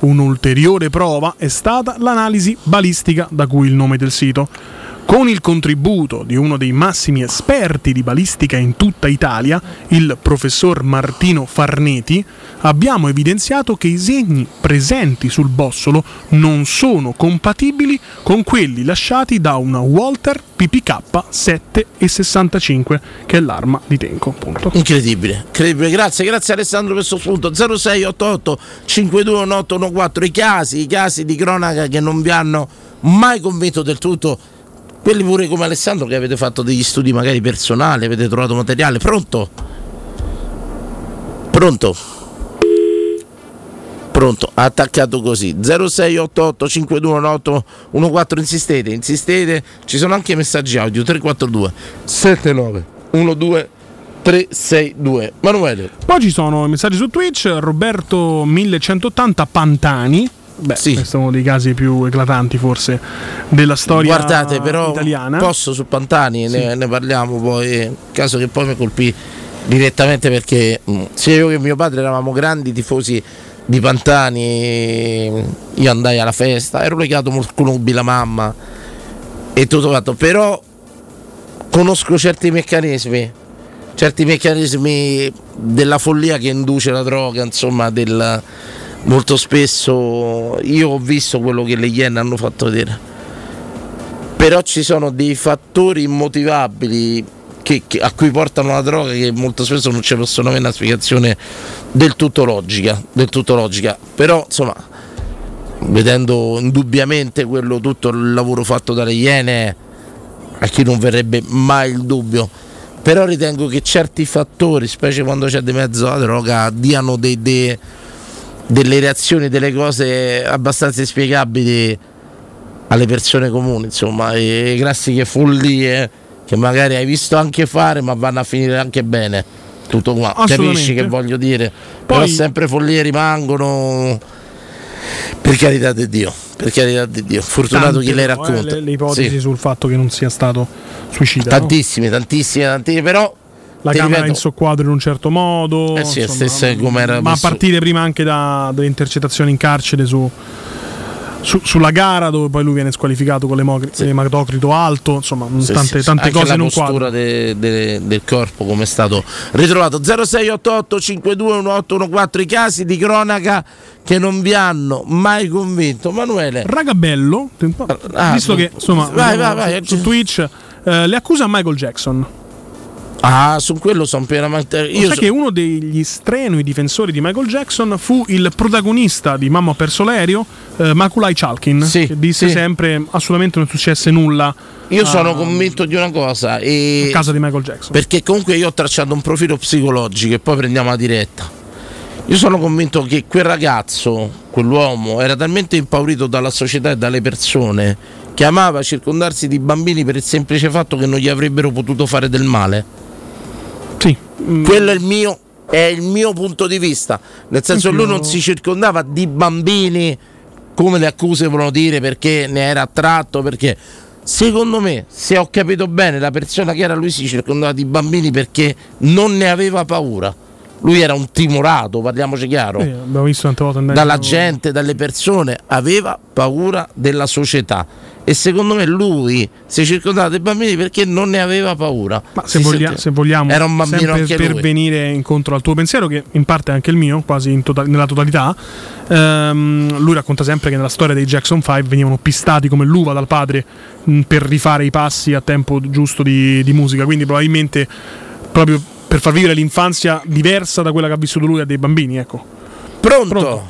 Un'ulteriore prova è stata l'analisi balistica, da cui il nome del sito. Con il contributo di uno dei massimi esperti di balistica in tutta Italia, il professor Martino Farneti, abbiamo evidenziato che i segni presenti sul bossolo non sono compatibili con quelli lasciati da una Walter PPK 7,65, che è l'arma di Tenco. Appunto. Incredibile, incredibile. Grazie, grazie Alessandro per questo spunto. 0688 521814 i casi, i casi di cronaca che non vi hanno mai convinto del tutto. Quelli pure come Alessandro che avete fatto degli studi magari personali, avete trovato materiale. Pronto? Pronto? Pronto, attaccato così 0688 5218 insistete, insistete, ci sono anche messaggi audio 342 79 12 362 Manuele Poi ci sono i messaggi su Twitch, Roberto 1180 Pantani. Beh, questo è uno dei casi più eclatanti forse della storia Guardate, però italiana. posso su Pantani, Sì. ne, ne parliamo poi, in caso che poi mi colpì direttamente perché mh, sia io che mio padre eravamo grandi tifosi di Pantani, io andai alla festa, ero legato molto con la mamma e tutto fatto, però conosco certi meccanismi, certi meccanismi della follia che induce la droga, insomma, del, molto spesso io ho visto quello che le Iene hanno fatto vedere però ci sono dei fattori immotivabili che- che- a cui portano la droga che molto spesso non ci possono avere una spiegazione del tutto logica, del tutto logica. Però insomma, vedendo indubbiamente quello tutto il lavoro fatto dalle Iene, a chi non verrebbe mai il dubbio. Però ritengo che certi fattori, specie quando c'è di mezzo la droga, diano dei- dei- delle reazioni, delle cose abbastanza inspiegabili alle persone comuni, insomma, e classiche follie che magari hai visto anche fare, ma vanno a finire anche bene. Tutto qua, capisci che voglio dire? Però Poi- sempre follie rimangono. Per carità di Dio, per carità di Dio, fortunato Tante chi le però, eh, racconta. le, le ipotesi Sì. sul fatto che non sia stato suicida. no? Tantissime, tantissime, tantissime, però La camera ripeto, in socquadro in un certo modo. Eh sì, insomma, ma a partire prima anche da, dalle intercettazioni in carcere su, su- sulla gara, dove poi lui viene squalificato con l'ematocrito alto. Insomma, Sì, tante, sì, sì. tante Anche cose la in un quadro. postura de- de- del corpo come è stato ritrovato 0688 521814 i casi di cronaca che non vi hanno mai convinto Manuele Ragabello, Ah, visto che insomma vai, vai, vai. su, su Twitch eh, le accusa Michael Jackson. Ah su quello sono pienamente Io sai so- che uno degli strenui difensori di Michael Jackson fu il protagonista di Mamma perso l'aereo, eh, Maculay Chalkin, che disse sì. sempre assolutamente non successe nulla. io a- sono convinto di una cosa e a casa di Michael Jackson. perché comunque io ho tracciato un profilo psicologico e poi prendiamo la diretta io sono convinto che quel ragazzo quell'uomo era talmente impaurito dalla società e dalle persone che amava circondarsi di bambini per il semplice fatto che non gli avrebbero potuto fare del male Sì. quello è il mio è il mio punto di vista. Nel senso che lui non si circondava di bambini come le accuse vogliono dire perché ne era attratto perché secondo me se ho capito bene la persona che era lui si circondava di bambini perché non ne aveva paura lui era un timorato parliamoci chiaro Sì, abbiamo visto tante volte andare dalla gente, dalle persone, aveva paura della società. E secondo me lui si è circondato dei bambini perché non ne aveva paura. Ma se, voglia- se vogliamo, era un bambino sempre per lui. venire incontro al tuo pensiero, che in parte è anche il mio, quasi in tota- nella totalità. ehm, lui racconta sempre che nella storia dei Jackson 5 venivano pistati come l'uva dal padre mh, per rifare i passi a tempo giusto di, di musica. Quindi probabilmente proprio per far vivere l'infanzia diversa da quella che ha vissuto lui a dei bambini, ecco. Pronto?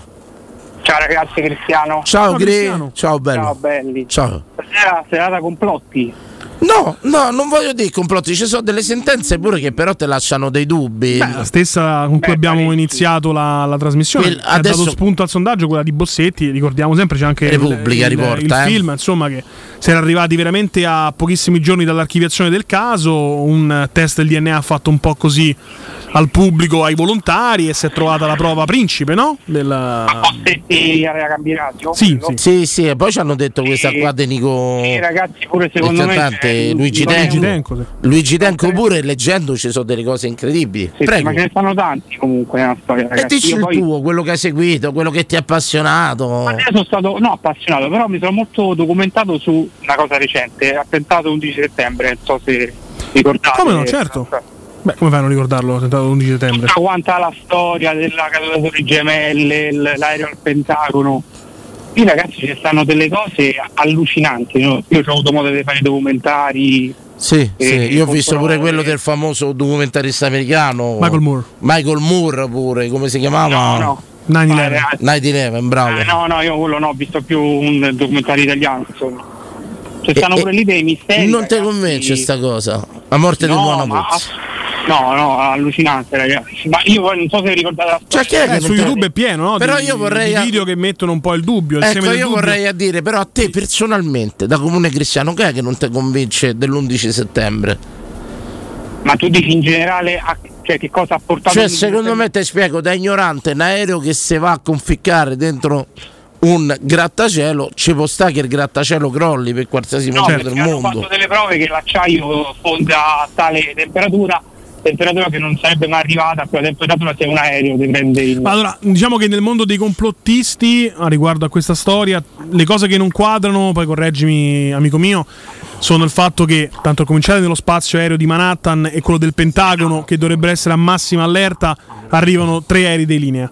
Ciao ragazzi, Cristiano. Ciao, Gri. Ciao, bello. Ciao belli. Ciao. Stasera serata complotti. No, no, non voglio dire complotti, ci sono delle sentenze pure che però te lasciano dei dubbi. Beh, la stessa con cui abbiamo iniziato la, la trasmissione. Quel- che ha adesso- dato spunto al sondaggio, quella di Bossetti. Ricordiamo sempre c'è anche il- Repubblica il, riporta, il eh. film, insomma, che si era arrivati veramente a pochissimi giorni dall'archiviazione del caso. Un test del DNA fatto un po' così al pubblico, ai volontari, e si è trovata la prova principe, no? Del... Bossetti aveva cambiato? Sì, sì. Sì, sì, e poi ci hanno detto questa qua di Nico. Sì, ragazzi, pure secondo me Luigi Tenco. Tenco, sì. Luigi Tenco pure leggendo ci sono delle cose incredibili. Sì, sì, Prego. ma ce ne stanno tanti comunque nella storia, E ragazzi. dici Io il poi- tuo, quello che hai seguito, quello che ti ha appassionato. Ma io sono stato no, appassionato, però mi sono molto documentato su una cosa recente, attentato 11 settembre, non so se ricordate. Come no, certo. Beh, come fai a ricordarlo? Tentato l'11 settembre. Tutta quanta la storia della caduta Torri gemelle, l'aereo al Pentagono. Qui ragazzi ci stanno delle cose allucinanti, no? Io ho avuto modo di fare documentari. Sì, e- sì, io ho visto pure quello del famoso documentarista americano Michael Moore. Michael Moore pure, come si chiamava? No, no. 9-11. 9-11, bravo. Eh, no, no, io quello no, ho visto più un documentario italiano, insomma. Ci stanno E- pure lì dei misteri. non ti ragazzi. convince sta cosa? La morte del No, buon ma- Amuzzi. No, no, allucinante ragazzi. Ma io poi non so se ricordate la Cioè, chi è che Eh, su te- YouTube è pieno, no? Però di, io vorrei- di video che mettono un po' il dubbio. Il Ecco, io dubbio. vorrei a dire, però a te personalmente, da comune cristiano, che è che non ti convince dell'11 settembre? Ma tu dici in generale a- cioè, che cosa ha portato Cioè, secondo me ti spiego, da ignorante, un aereo che si va a conficcare dentro un grattacielo, ci può stare che il grattacielo crolli per qualsiasi No, motivo del mondo. fatto delle prove che l'acciaio fonda a tale temperatura, temperatura che non sarebbe mai arrivata a quella temperatura se un aereo ti prende. Ma allora, diciamo che nel mondo dei complottisti, a riguardo a questa storia, le cose che non quadrano, poi correggimi, amico mio, sono il fatto che, tanto a cominciare nello spazio aereo di Manhattan e quello del Pentagono, che dovrebbero essere a massima allerta, arrivano tre aerei di linea.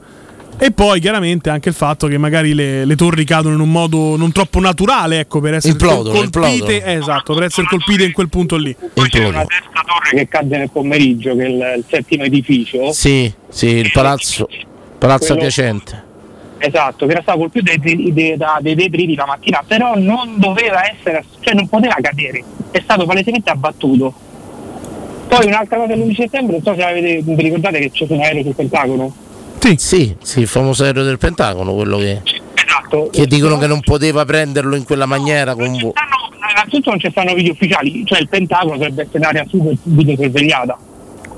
E poi chiaramente anche il fatto che magari le, le torri cadono in un modo non troppo naturale, ecco, per essere Implodono, colpite, implodono. eh, esatto, per essere colpite in quel punto lì. Poi c'è una terza torre che cadde nel pomeriggio, che è il, il settimo edificio. Sì, sì, il palazzo, palazzo Quello- adiacente. Esatto, che era stato colpito dai, dei- dei- da- dei detriti la mattina, però non doveva essere, cioè non poteva cadere, è stato palesemente abbattuto. Poi un'altra cosa l'11 settembre, non so se avete, vi ricordate che c'è un aereo sul Pentagono? Sì. sì, sì, il famoso aereo del Pentagono, quello che, Esatto. che dicono che non poteva prenderlo in quella maniera con vo- Innanzitutto non ci stanno video ufficiali, cioè il Pentagono dovrebbe essere un'area super videosorvegliata.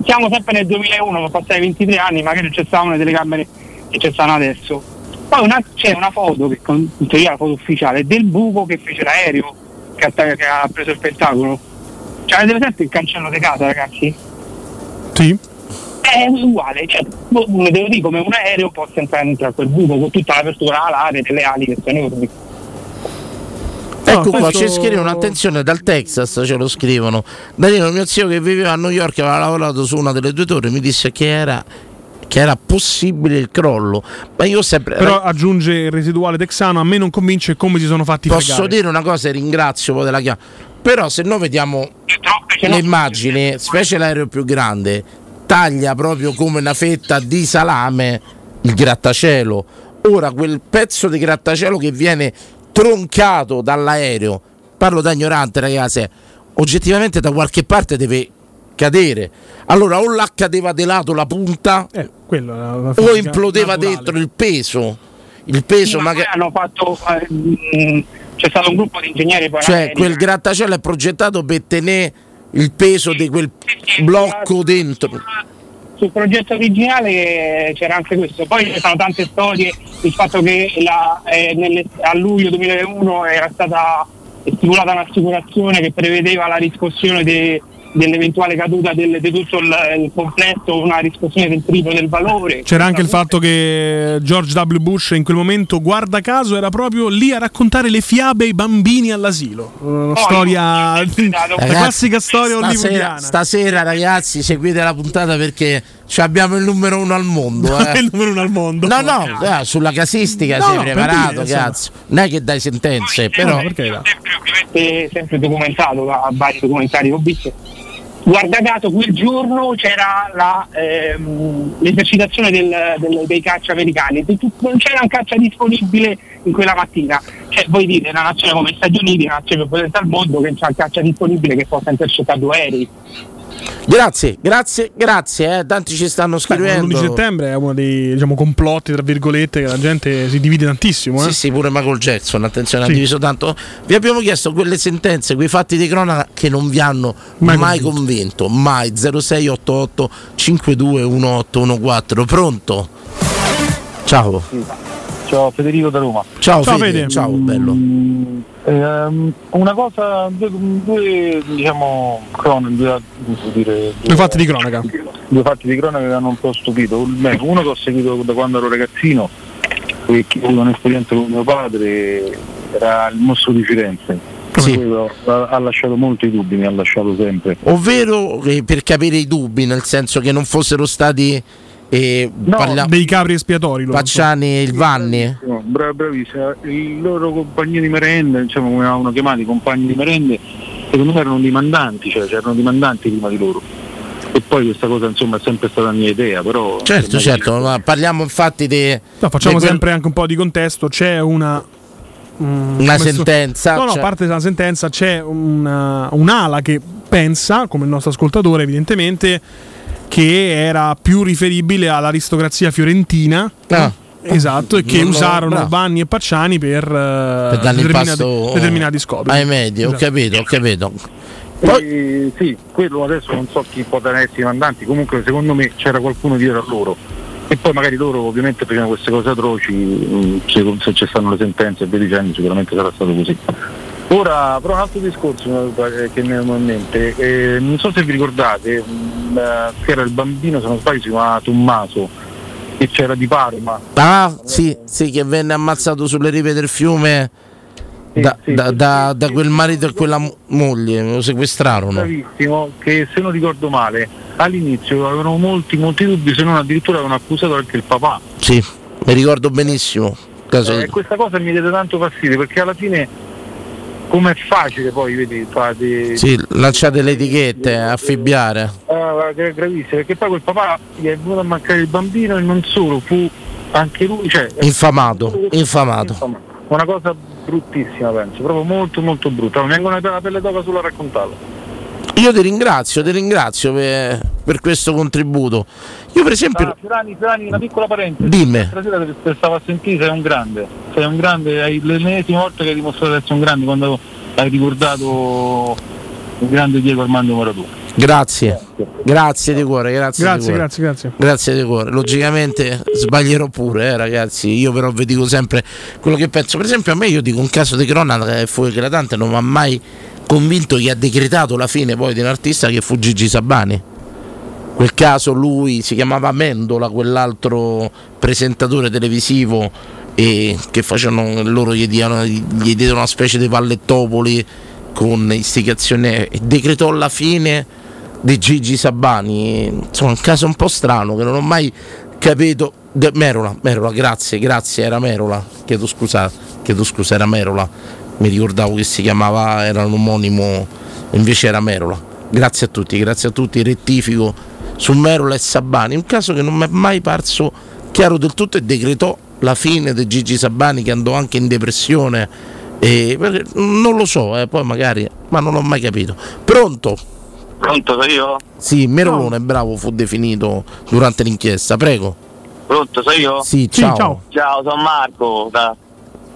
Siamo sempre nel 2001, sono passati 23 anni, magari ci stavano le telecamere che ci stanno adesso. Poi una- c'è una foto, che con- in teoria la foto ufficiale, del buco che fece l'aereo che ha, che ha preso il Pentagono. Cioè avete presente il cancello di casa, ragazzi? Sì. È uguale, cioè, boh, devo dire come un aereo possa entrare dentro a quel buco con tutta l'apertura alare delle ali che sono enormi. Ecco qua questo- ci scrivono, attenzione, dal Texas ce lo scrivono. Danilo, mio zio che viveva a New York aveva lavorato su una delle due torri, mi disse che era, che era possibile il crollo. Ma io ho sempre... Però aggiunge il residuale texano, a me non convince come si sono fatti Posso fregare. dire una cosa e ringrazio poi della chiamata. Però se noi vediamo le immagini, specie l'aereo più grande, taglia proprio come una fetta di salame il grattacielo. Ora quel pezzo di grattacielo che viene troncato dall'aereo, parlo da ignorante ragazzi, oggettivamente da qualche parte deve cadere. Allora o là cadeva di lato la punta la o implodeva naturale. dentro il peso. Il peso Sì, ma magari... hanno fatto, eh, mh, c'è stato un gruppo di ingegneri Cioè, quel grattacielo è progettato per tenere il peso di quel blocco dentro. sul progetto originale c'era anche questo, poi ci sono tante storie, il fatto che la- eh, nelle- a luglio 2001 era stata stipulata un'assicurazione che prevedeva la riscossione de- dell'eventuale caduta del- di tutto il, il complesso, una riscossione del triplo del valore. C'era anche il fatto che George W. Bush in quel momento, guarda caso, era proprio lì a raccontare le fiabe ai bambini all'asilo. Una storia, la classica storia stasera, hollywoodiana. stasera, ragazzi, seguite la puntata perché ci abbiamo il numero uno al mondo. eh. il numero uno al mondo. No, no, eh, sulla casistica No, sei no, per preparato, dire, cazzo. Non è che dai sentenze, però. sempre, ovviamente sempre documentato da vari documentari che ho visto. Guarda caso quel giorno c'era la, ehm, l'esercitazione del- del- dei caccia americani, non c'era un caccia disponibile in quella mattina. Cioè, voi dite, una nazione come gli Stati Uniti, una nazione più potente al mondo, che c'ha il caccia disponibile che possa intercettare due aerei. Grazie, grazie, grazie, eh. tanti ci stanno Beh, scrivendo. l'11 settembre è uno dei diciamo, complotti, tra virgolette, che la gente si divide tantissimo. Eh? Sì, sì, pure Michael Jackson, attenzione, Sì. ha diviso tanto. Vi abbiamo chiesto quelle sentenze, quei fatti di cronaca che non vi hanno Mai mai, convinto. mai. 0688 521814. Pronto? Ciao. Ciao Federico da Roma. Ciao, Fede. Ciao, bello. Ehm, una cosa, due, due diciamo cronache, due, dire, Due fatti di cronaca. due fatti di cronaca che mi hanno un po' stupito. Uno che ho seguito da quando ero ragazzino, e che ho avuto un'esperienza con mio padre, era il mostro di Firenze. Quello ha, lasciato molti dubbi, mi ha lasciato sempre. Ovvero per capire i dubbi, nel senso che non fossero stati eh, parlia- dei capri espiatori. loro. Pacciani e il Vanni. No, bra- bravissima. I loro compagni di merende, diciamo come avevano chiamati, i compagni di merende, secondo me erano dei mandanti, cioè c'erano dei mandanti prima di loro. E poi questa cosa insomma è sempre stata mia idea, però... Certo, certo, ma parliamo infatti di... No, facciamo di quel- sempre anche un po' di contesto. C'è una. mm, Una come so- sentenza, No, no, cioè- a parte la sentenza, c'è una- un'ala che pensa, come il nostro ascoltatore, evidentemente, che era più riferibile all'aristocrazia fiorentina. Ah. Esatto, e che usarono bravo. Vanni e Pacciani per, eh, per determinati, determinati scopi. ai media, ho Esatto. capito, ho capito. Poi sì, quello adesso non so chi potranno essere i mandanti, comunque secondo me c'era qualcuno dietro a loro. E poi magari loro ovviamente facevano queste cose atroci, mm, se, se ci stanno le sentenze e via dicendo sicuramente sarà stato così. Ora, però un altro discorso eh, che mi è in mente, eh, non so se vi ricordate, mm, eh, che era il bambino, se non sbaglio, si chiamava Tommaso, che c'era di Parma. Ah, sì, sì, che venne ammazzato sulle rive del fiume da, da- da- da quel marito e quella mo- moglie, lo sequestrarono. Bravissimo, che se non ricordo male, all'inizio avevano molti, molti dubbi, se non addirittura avevano accusato anche il papà. Sì, mi ricordo benissimo. Caso- Eh, questa cosa mi diede tanto fastidio perché alla fine com'è facile poi vedi fate Sì, lanciate le etichette, affibbiare. Ah, gra- gravissimo perché poi quel papà gli è venuto a mancare il bambino e non solo fu anche lui cioè Infamato, infamato. insomma, una cosa bruttissima penso proprio molto molto brutta mi vengono la pelle d'oca solo a raccontarlo Io ti ringrazio, ti ringrazio per, per questo contributo. Io per esempio... Ah, Fiorani, Fiorani, una piccola parentesi Dimmi. stasera stavo a sentire sei un grande sei un grande hai l'ennesima volta che hai dimostrato di essere un grande quando hai ricordato il grande Diego Armando Maradona Grazie, grazie di cuore, grazie. di Grazie, cuore. grazie, grazie. Grazie di cuore. Logicamente sbaglierò pure, eh, ragazzi. Io però vi dico sempre quello che penso. Per esempio, a me io dico un caso di cronaca che fu eclatante, non mi ha mai convinto che ha decretato la fine poi di un artista che fu Gigi Sabani. Quel caso lui si chiamava Mendola, quell'altro presentatore televisivo e che facevano loro gli diano- gli diedero una specie di pallettopoli con istigazione e decretò la fine di Gigi Sabani. Insomma un caso un po' strano che non ho mai capito. De- Merola, Merola, grazie, grazie, era Merola. Chiedo scusa, chiedo scusa, era Merola mi ricordavo che si chiamava, era un omonimo invece era Merola grazie a tutti, grazie a tutti, rettifico su Merola e Sabani un caso che non mi è mai parso chiaro del tutto e decretò la fine di Gigi Sabani che andò anche in depressione e, non lo so, eh, poi magari, ma non l'ho mai capito. Pronto? Pronto, sono io? Sì, Merolone, bravo, fu definito durante l'inchiesta, prego. Pronto, sono io? Sì, ciao. Ciao, sono Marco da,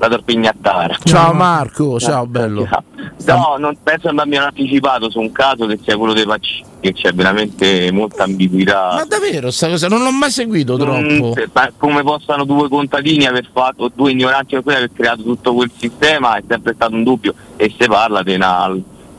da Torpignattara. Ciao Marco, ciao bello. No, non penso che mi abbiano anticipato su un caso che sia quello dei vaccini, che c'è veramente molta ambiguità. Ma davvero sta cosa? Non l'ho mai seguito troppo. Mm, se- ma come possano due contadini aver fatto, due ignoranti come aver creato tutto quel sistema è sempre stato un dubbio e se parla di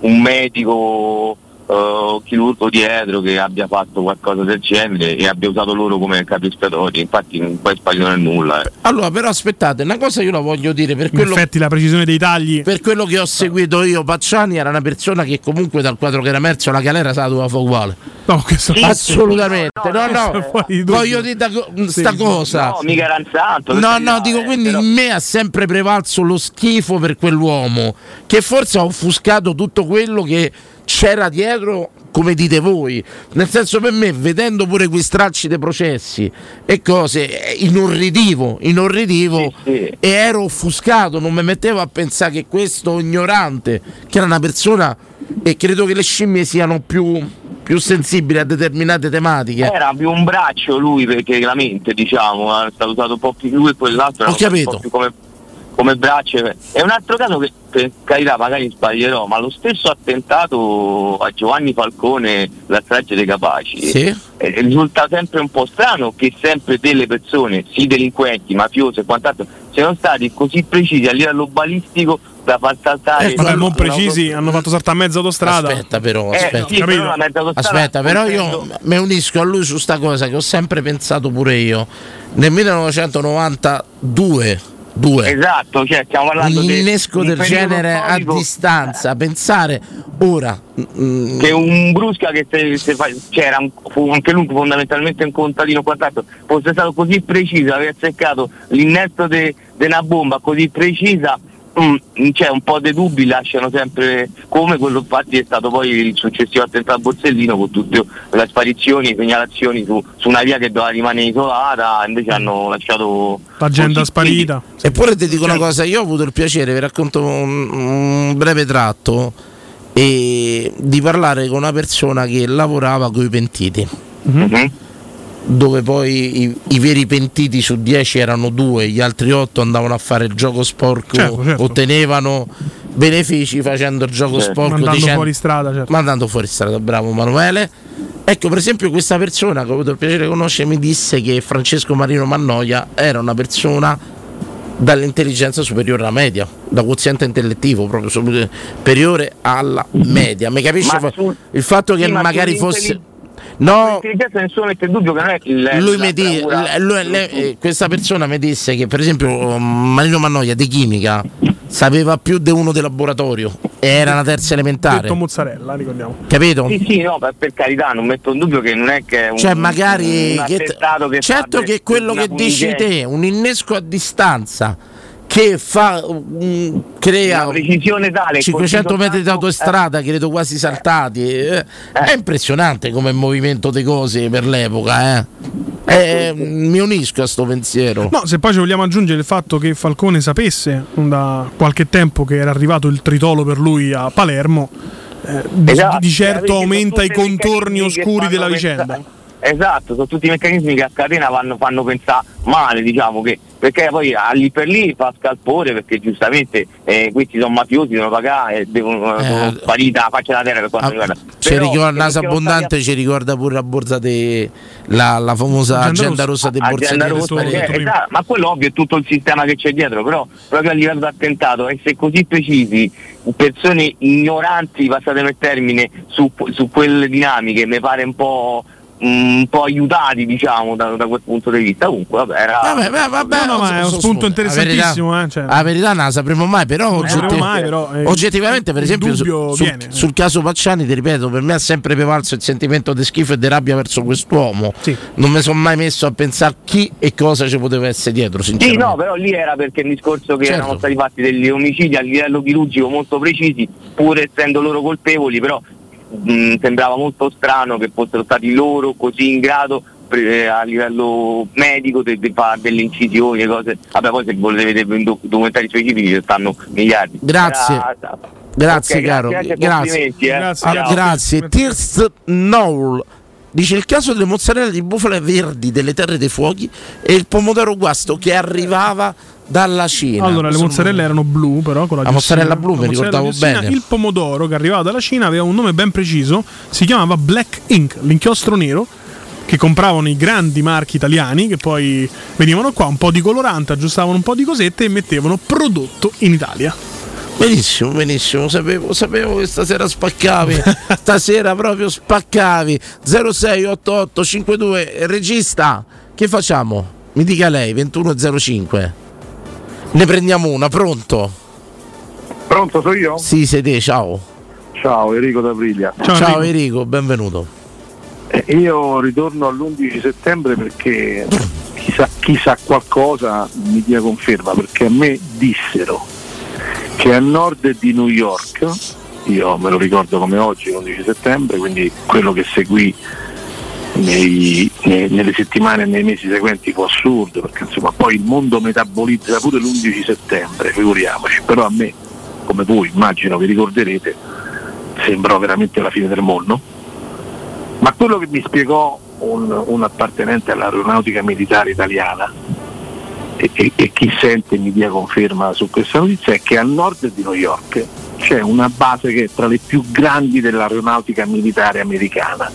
un medico eh, chirurgo dietro che abbia fatto qualcosa del genere e abbia usato loro come capi espiatori, infatti non poi sbaglio nel nulla. eh. Allora, però aspettate, una cosa io la voglio dire per In quello, effetti la precisione dei tagli. per quello che ho seguito io, Pacciani era una persona che comunque dal quadro che era emerso la galera se la doveva fare uguale. No, questo Assolutamente, no, no, di dubbio. voglio dire da co- sta sì. cosa. No, mica era un santo. No, no, dico eh, quindi però- in me ha sempre prevalso lo schifo per quell'uomo che forse ha offuscato tutto quello che c'era dietro come dite voi. Nel senso per me, vedendo pure quei stracci dei processi e cose, inorridivo, inorridivo e ero offuscato, non mi mettevo a pensare che questo ignorante, che era una persona e credo che le scimmie siano più, più sensibili a determinate tematiche. Era più un braccio lui perché la mente, diciamo, è stato usato un po' più lui e quell'altro Ho capito. come, come braccio. È un altro caso che per carità magari sbaglierò, ma lo stesso attentato a Giovanni Falcone, la strage dei Capaci, Sì. eh, risulta sempre un po' strano che sempre delle persone, sì delinquenti, mafiosi e quant'altro, siano stati così precisi a livello balistico da far saltare. Vabbè, non una- precisi, hanno fatto saltare mezza autostrada. Aspetta però, Eh, aspetta. sì, però Aspetta, però io mi unisco a lui su sta cosa che ho sempre pensato pure io. Nel 1992 due. Esatto, cioè stiamo parlando un di innesco un del periodo genere a storico. distanza. Pensare ora mm, che un Brusca che se, se fa- c'era fu anche lui fondamentalmente un contadino quant'altro fosse stato così preciso aver seccato l'innesto di una bomba così precisa mm, c'è un po' dei dubbi lasciano sempre come quello infatti è stato poi il successivo attentato a Borsellino con tutte le sparizioni e segnalazioni su, su una via che doveva rimanere isolata invece hanno lasciato L'agenda così. sparita. Eppure ti dico una cosa, io ho avuto il piacere, vi racconto un, un breve tratto, e di parlare con una persona che lavorava con i pentiti. Mhm. Dove poi i, i veri pentiti su 10 erano due, gli altri 8 andavano a fare il gioco sporco, Certo, certo. ottenevano benefici facendo il gioco Certo. sporco Mandando dicendo- fuori strada, certo. mandando fuori strada, bravo Manuele. Ecco, per esempio, questa persona che ho avuto il piacere di conoscere mi disse che Francesco Marino Mannoia era una persona dall'intelligenza superiore alla media, da quoziente intellettivo proprio superiore alla media. Mi capisce Ma sul- il fatto che Sì, magari sull'intelli- fosse No, L'intelligenza nessuno mette in dubbio che non è il, lui mi di- lui- le- eh, questa persona mi disse che per esempio Marino Mannoia di chimica sapeva più di uno di laboratorio e era una terza elementare. Detto mozzarella, ricordiamo. Capito? Sì, sì, no, per, per carità, non metto in dubbio che non è che è un, Cioè, magari un che- attentato che certo che quello che dici te, un innesco a distanza che fa mm, crea tale, 500 così metri di autostrada, credo quasi saltati. eh. È impressionante come movimento di cose per l'epoca, eh. Eh, mi unisco a sto pensiero. No, se poi ci vogliamo aggiungere il fatto che Falcone sapesse da qualche tempo che era arrivato il tritolo per lui a Palermo, eh, di, Esatto, di certo aumenta i contorni oscuri della pensare- vicenda. Esatto, sono tutti i meccanismi che a catena fanno, fanno pensare male, diciamo che perché poi ah, lì per lì fa scalpore perché giustamente eh, questi sono mafiosi, devono pagare, e devono, sono spariti dalla faccia della terra per quanto riguarda. Eh, Ci ricorda siano Abbondante, ci ricorda pure la borsa de, la, la famosa Agenda rossa. rossa dei Agenda rossa, spariti. eh, esatto, ma quello ovvio è tutto il sistema che c'è dietro, però proprio a livello di attentato, essere così precisi, persone ignoranti, passatemi il termine, su, su quelle dinamiche, mi pare un po', un po' aiutati diciamo da, da quel punto di vista. Comunque vabbè, era... Vabbè, beh, vabbè, No, no, ma è uno so- spunto interessantissimo, La eh, cioè. verità, la verità non la sapremo mai, però, la oggetti- mai, però, eh, oggettivamente, per esempio, su- sul, viene. sul caso Pacciani, ti ripeto, per me ha sempre prevalso il sentimento di schifo e di rabbia verso quest'uomo. Non mi sono mai messo a pensare chi e cosa ci poteva essere dietro, Sì, no, però lì era perché il discorso che Certo. erano stati fatti degli omicidi a livello chirurgico molto precisi, pur essendo loro colpevoli, però mh, sembrava molto strano che fossero stati loro così in grado pre- a livello medico di di fare delle incisioni e cose. Vabbè, poi se volete vedere i doc- documentari specifici ci stanno miliardi. Grazie. Era- Grazie, Ok, caro. grazie, Grazie. eh. Ah, Ciao. grazie. Tirst Nowl dice il caso delle mozzarella di bufale verdi delle terre dei fuochi e il pomodoro guasto che arrivava dalla Cina. Allora, le mozzarelle erano blu, però con la La mozzarella blu, mi La mozzarella ricordavo bene. Il pomodoro che arrivava dalla Cina aveva un nome ben preciso, si chiamava Black Ink, l'inchiostro nero che compravano i grandi marchi italiani che poi venivano qua un po' di colorante, aggiustavano un po' di cosette e mettevano prodotto in Italia. Benissimo, benissimo, sapevo, sapevo che stasera spaccavi, stasera proprio spaccavi. 068852 regista, che facciamo? Mi dica lei, 2105. Ne prendiamo una, pronto? Pronto, so io? Sì, sei te, ciao. Ciao, Enrico da Briglia. Ciao, Enrico. benvenuto. Eh, Io ritorno all'11 settembre perché chissà, chi sa qualcosa mi dia conferma, perché a me dissero che a nord di New York io me lo ricordo come oggi, l'11 settembre, quindi quello che seguì nei- nei- nelle settimane e nei mesi seguenti fu assurdo, perché insomma poi il mondo metabolizza pure l'11 settembre, figuriamoci, però a me, come voi immagino vi ricorderete, sembrò veramente la fine del mondo. Ma quello che mi spiegò un, un appartenente all'aeronautica militare italiana e, e- e chi sente mi dia conferma su questa notizia è che a nord di New York c'è una base che è tra le più grandi dell'aeronautica militare americana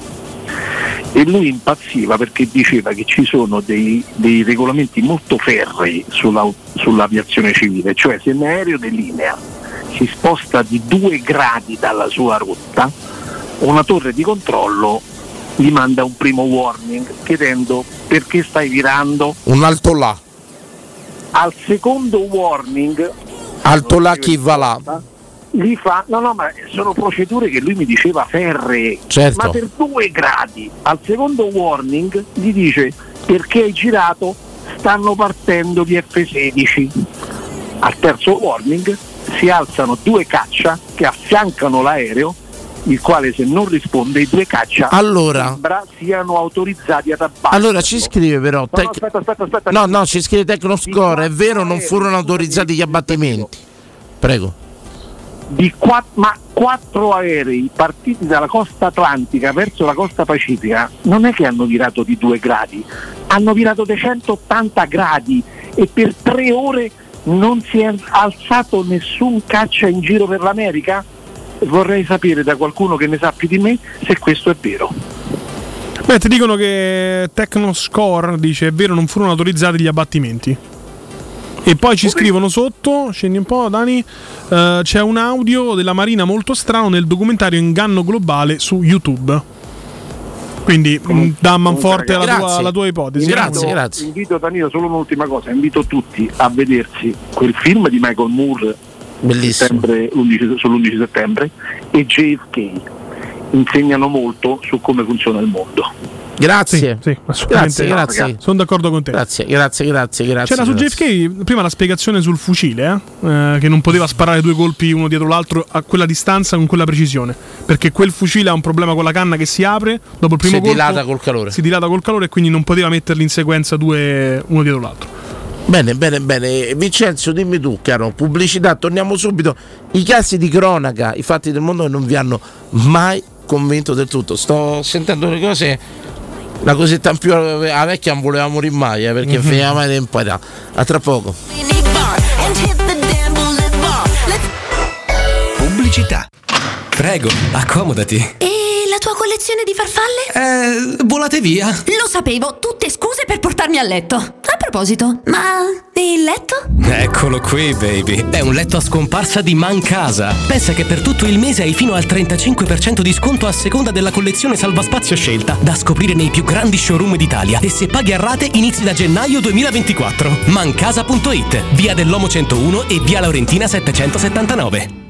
e lui impazziva perché diceva che ci sono dei, dei regolamenti molto ferrei sulla- sull'aviazione civile, cioè se un aereo di linea si sposta di due gradi dalla sua rotta, una torre di controllo gli manda un primo warning chiedendo perché stai virando. Un alto là. Al secondo warning Alto là chi va là. Gli fa, no no ma sono procedure che lui mi diceva ferree, Certo. ma per due gradi. Al secondo warning gli dice perché hai girato stanno partendo gli F-16. Al terzo warning si alzano due caccia che affiancano l'aereo, il quale se non risponde i due caccia Allora. sembra siano autorizzati ad abbattere. Allora ci scrive però. No, no, Tec- aspetta, aspetta, aspetta. No, no, ci scrive Tecnoscore, è vero, non furono autorizzati gli abbattimenti. Prego. Di qua- ma quattro aerei partiti dalla costa atlantica verso la costa pacifica non è che hanno virato di due gradi, hanno virato di 180 gradi e per tre ore non si è alzato nessun caccia in giro per l'America? Vorrei sapere da qualcuno che ne sa più di me se questo è vero. Beh, ti dicono che Technoscore dice è vero, non furono autorizzati gli abbattimenti. E poi ci scrivono sotto, scendi un po', Dani. eh, c'è un audio della Marina molto strano nel documentario Inganno Globale su YouTube. Quindi dà manforte alla tua, Grazie. alla tua ipotesi. Invito, Invito Danilo solo un'ultima cosa, invito tutti a vedersi quel film di Michael Moore settembre, l'11 sull'11 settembre e JFK. Insegnano molto su come funziona il mondo. Grazie. Sì, assolutamente. grazie, grazie. Sono d'accordo con te. Grazie, grazie, grazie, grazie. C'era su grazie. JFK prima la spiegazione sul fucile, eh, eh, che non poteva sparare due colpi uno dietro l'altro a quella distanza con quella precisione. Perché quel fucile ha un problema con la canna che si apre dopo il primo Si colpo. dilata col calore. Si dilata col calore e quindi non poteva metterli in sequenza due uno dietro l'altro. Bene, bene, bene. Vincenzo, dimmi tu, caro, pubblicità, torniamo subito. I casi di cronaca, i fatti del mondo non vi hanno mai convinto del tutto. Sto sentendo le cose, la cosetta in più a vecchia non voleva morire mai, eh, perché Mhm. finiva mai tempo. A tra poco. Pubblicità. Prego, accomodati. E la tua collezione di farfalle? Eh, volate via. Lo sapevo, tutte scuse per portarmi a letto. A proposito, ma il letto? Eccolo qui, baby. È un letto a scomparsa di Mancasa. Pensa che per tutto il mese hai fino al 35% di sconto a seconda della collezione salvaspazio scelta, da scoprire nei più grandi showroom d'Italia. E se paghi a rate inizi da gennaio 2024. Mancasa.it, via dell'Omo 101 e via Laurentina 779.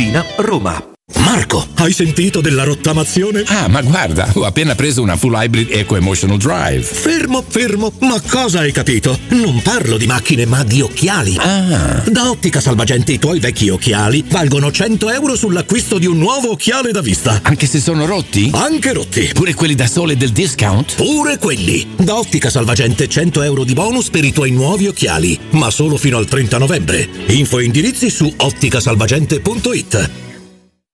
Tiburtina, Roma. Marco, hai sentito della rottamazione? Ah, ma guarda, ho appena preso una full hybrid Eco Emotional Drive. Fermo, fermo, ma cosa hai capito? Non parlo di macchine, ma di occhiali. Ah. Da Ottica Salvagente i tuoi vecchi occhiali valgono 100 euro sull'acquisto di un nuovo occhiale da vista. Anche se sono rotti? Anche rotti. Pure quelli da sole del discount? Pure quelli. Da Ottica Salvagente 100 euro di bonus per i tuoi nuovi occhiali, ma solo fino al 30 novembre. Info e indirizzi su otticasalvagente.it.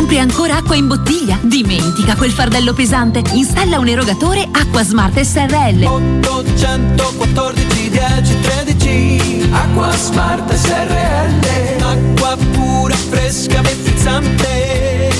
Compri ancora acqua in bottiglia? Dimentica quel fardello pesante. Installa un erogatore Acqua Smart SRL. 814 10 13 Acqua Smart SRL Acqua pura, fresca, frizzante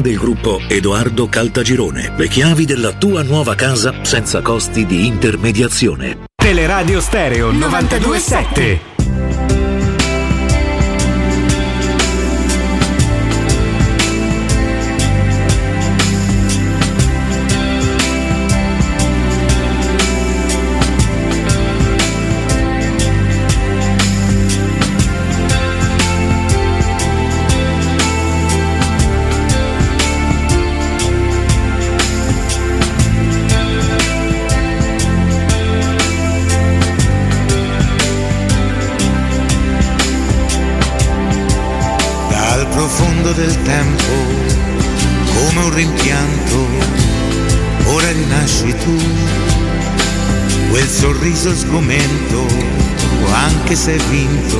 del gruppo Edoardo Caltagirone. Le chiavi della tua nuova casa senza costi di intermediazione. Teleradio Stereo 927. Tempo, come un rimpianto, ora rinasci tu, quel sorriso sgomento, anche se vinto,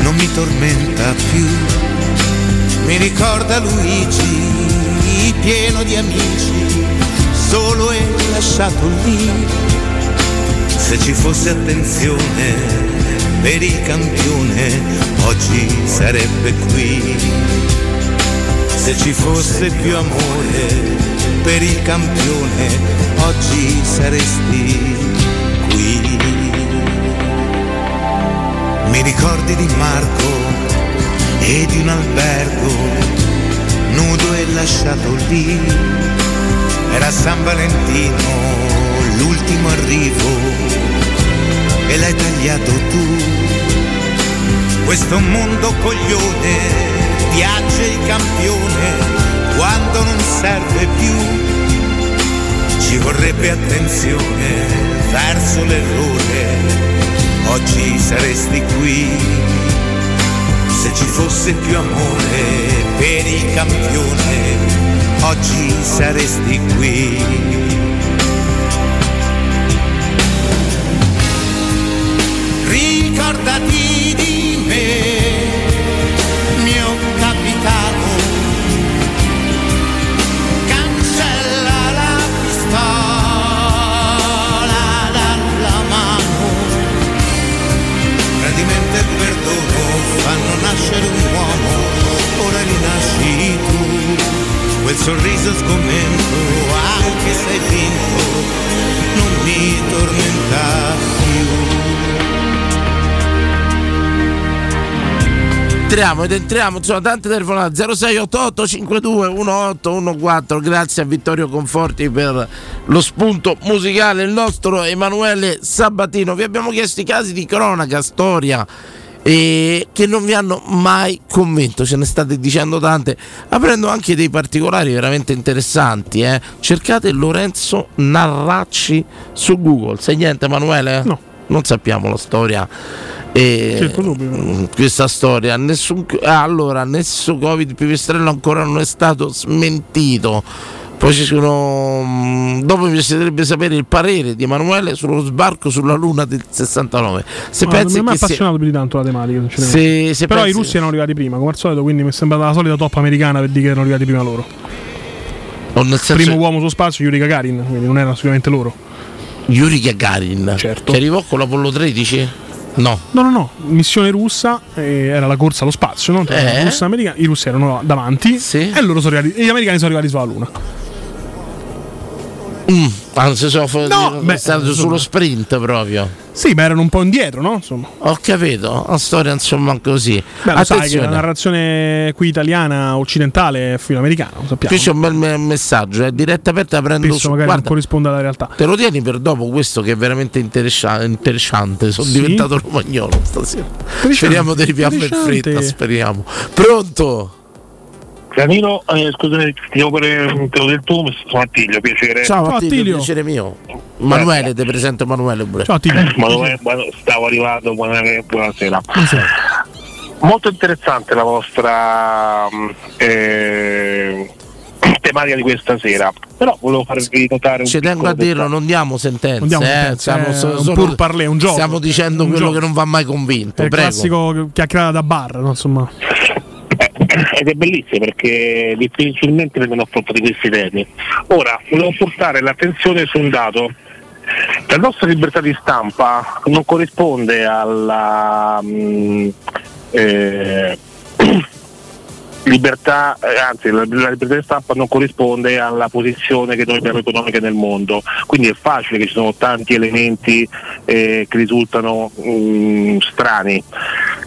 non mi tormenta più, mi ricorda Luigi, pieno di amici, solo e lasciato lì, se ci fosse attenzione per il campione oggi sarebbe qui. Se ci fosse più amore per il campione oggi saresti qui. Mi ricordi di Marco e di un albergo nudo e lasciato lì. Era San Valentino, l'ultimo arrivo, e l'hai tagliato tu. Questo mondo coglione piace il campione quando non serve più. Ci vorrebbe attenzione verso l'errore. Oggi saresti qui se ci fosse più amore per il campione, oggi saresti qui. Ricordati di me, mio capitano, cancella la pistola dalla mano. Tradimento e perdono fanno nascere un uomo, ora rinasci tu. Quel sorriso sgomento, anche se vinto, non mi tormenta più. Entriamo ed entriamo, insomma, tante telefonate 0688 52 1814 grazie a Vittorio Conforti per lo spunto musicale, il nostro Emanuele Sabatino. Vi abbiamo chiesto i casi di cronaca, storia e che non vi hanno mai convinto, ce ne state dicendo tante, aprendo anche dei particolari veramente interessanti. Eh. Cercate Lorenzo Narracci su Google, sai niente Emanuele? No. Non sappiamo la storia. E. Mm, questa storia nessun, ah, allora nessun covid pipistrello ancora non è stato smentito poi ci sono mm, dopo mi piacerebbe sapere il parere di Emanuele sullo sbarco sulla luna del 69 se Ma pensi non mi che sia- appassionato più di tanto la tematica. Se- se Però pensi- i russi erano arrivati prima, come al solito, quindi mi è sembrata la solita top americana per dire che erano arrivati prima loro. o nel senso Primo uomo su spazio, Yuri Gagarin, quindi non erano sicuramente loro. Yuri Gagarin certo. che arrivò con l'Apollo 13 no No, no, no, missione russa, eh, era la corsa allo spazio, no? Eh? e americani, i russi erano davanti e loro sono arrivati, e gli americani sono arrivati sulla Luna. mm, anzi sono No, beh, sullo sprint proprio Sì, ma erano un po' indietro, no? Insomma. ho capito la storia insomma così Beh, lo sai che la narrazione qui italiana occidentale è filo americano, lo sappiamo. Qui c'è un bel me- messaggio, è diretta aperta, prendo Spesso su. magari non Guarda, corrisponde alla realtà. te lo tieni per dopo questo che è veramente interessa- interessante. Sono Sì? diventato romagnolo stasera. Speriamo di ripiarlo in fretta, speriamo. Pronto? Danilo, eh, scusami, ti devo pure te l'ho detto, sono Attilio, piacere. Ciao, Attilio, piacere mio. Manuele, ti presento Emanuele pure. Ciao Attilio. Ma dove- buono- stavo arrivando, buona- buonasera. Molto interessante la vostra mm, eh, tematica di questa sera, però volevo farvi notare un Ci tengo a dirlo, dettaglio. non diamo sentenze. Non diamo eh, sentenze, stiamo è so- un solo- pur parler, un gioco. Stiamo dicendo Un quello gioco. che non va mai convinto. È il classico chiacchierata da bar, no? insomma. Ed è bellissimo perché difficilmente vengono affrontati questi temi. Ora, volevo portare l'attenzione su un dato. La nostra libertà di stampa non corrisponde alla mm, eh, libertà, eh, anzi la, libertà di stampa non corrisponde alla posizione che noi abbiamo economica nel mondo, quindi è facile che ci sono tanti elementi eh, che risultano mm, strani.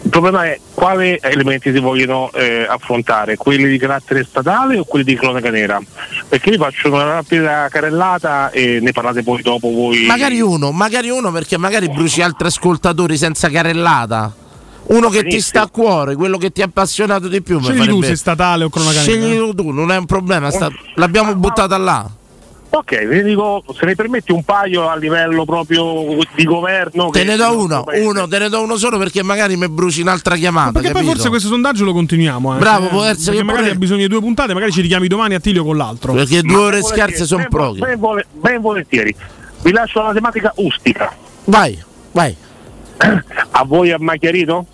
Il problema è quali elementi si vogliono eh, affrontare, quelli di carattere statale o quelli di cronaca nera? Perché vi faccio una rapida carellata e ne parlate poi dopo voi. Magari uno, magari uno perché magari bruci altri ascoltatori senza carellata. Uno che ti sta a cuore, quello che ti ha appassionato di più. Scegli tu se statale o cronaca. Scegli tu, non è un problema, sta- l'abbiamo buttata là. Ok, vi dico, se ne permetti un paio a livello proprio di governo. Te ne do uno, uno, te ne do uno solo perché magari mi bruci un'altra chiamata. Perché poi capito? forse questo sondaggio lo continuiamo. anche, Bravo, eh. può essere Perché che magari pure- ha bisogno di due puntate, magari ci richiami domani a Tilio con l'altro. Perché due ore scarse sono poche. ben, ben volentieri. Vi lascio la tematica ustica. Vai, vai. A voi ha mai chiarito?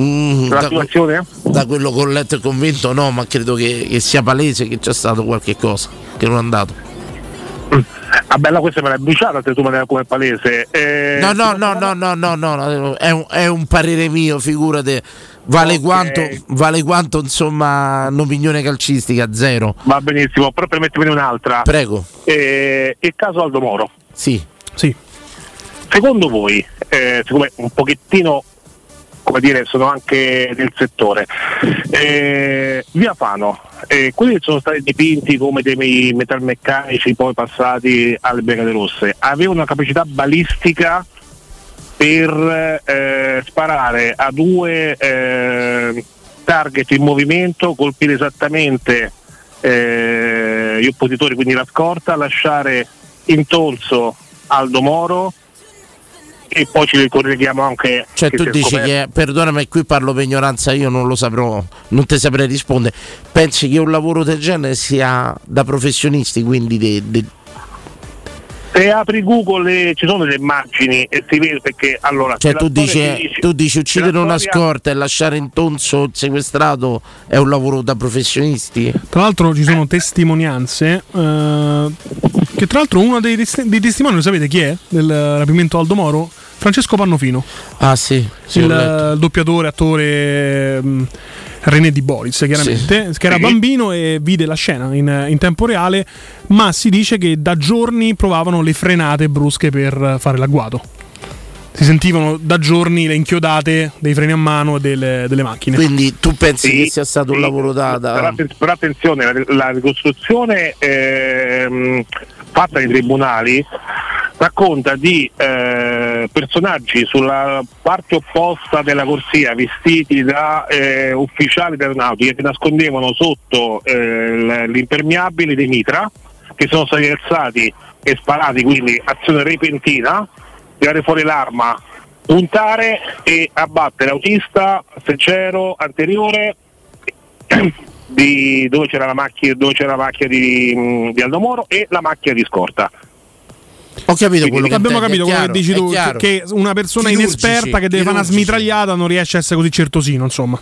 Mm, La da, situazione? da quello che ho letto e convinto, no, ma credo che, che sia palese che c'è stato qualche cosa che non è andato. Ah bella questa me l'hai bruciata se tu me la come palese. Eh, No, no, no, no, no, no, no, no, è un, è un parere mio, figurate. Vale, quanto, vale quanto, insomma, un'opinione calcistica, zero. Va benissimo, però permettetemi un'altra. Prego. Eh, il caso Aldo Moro. Sì. Sì. Secondo voi, eh, siccome un pochettino come dire, sono anche nel settore. Eh, via Fano, eh, quelli che sono stati dipinti come dei metalmeccanici poi passati alle Brigate Rosse, avevano una capacità balistica per eh, sparare a due eh, target in movimento, colpire esattamente eh, gli oppositori, quindi la scorta, lasciare intonso Aldo Moro e poi ci ricolleghiamo anche Cioè tu dici scoperto- che, perdonami, qui parlo per ignoranza, io non lo saprò, non ti saprei rispondere. Pensi che un lavoro del genere sia da professionisti, quindi de- de- se apri Google eh, ci sono delle immagini e si vede perché allora cioè tu dici, dice- tu dici uccidere una storia- scorta e lasciare intonso il sequestrato è un lavoro da professionisti? Tra l'altro ci sono testimonianze eh, che tra l'altro uno dei, dei testimoni, lo sapete chi è? Del rapimento Aldo Moro? Francesco Pannofino. Ah sì, sì, il, doppiatore, attore mh, René Di Boris, chiaramente, che era Sì. bambino e vide la scena in, in tempo reale, ma si dice che da giorni provavano le frenate brusche per fare l'agguato. Si sentivano da giorni le inchiodate dei freni a mano delle, delle macchine. Quindi tu pensi Sì, che sia stato un sì. lavoro da... da- però attenzione, la, la ricostruzione ehm, fatta nei tribunali racconta di eh, personaggi sulla parte opposta della corsia vestiti da eh, ufficiali dell'aeronautica che si nascondevano sotto eh, l'impermeabile dei mitra che sono stati alzati e sparati, quindi azione repentina, tirare fuori l'arma, puntare e abbattere autista, seccero, anteriore dove c'era la macchina, dove c'era la macchina di, mh, di Aldo Moro e la macchina di scorta. Ho capito quello che Abbiamo capito quello chiaro, che dici è tu, chiaro. che una persona Chirurgici, inesperta che deve fare una smitragliata non riesce a essere così certosino, insomma.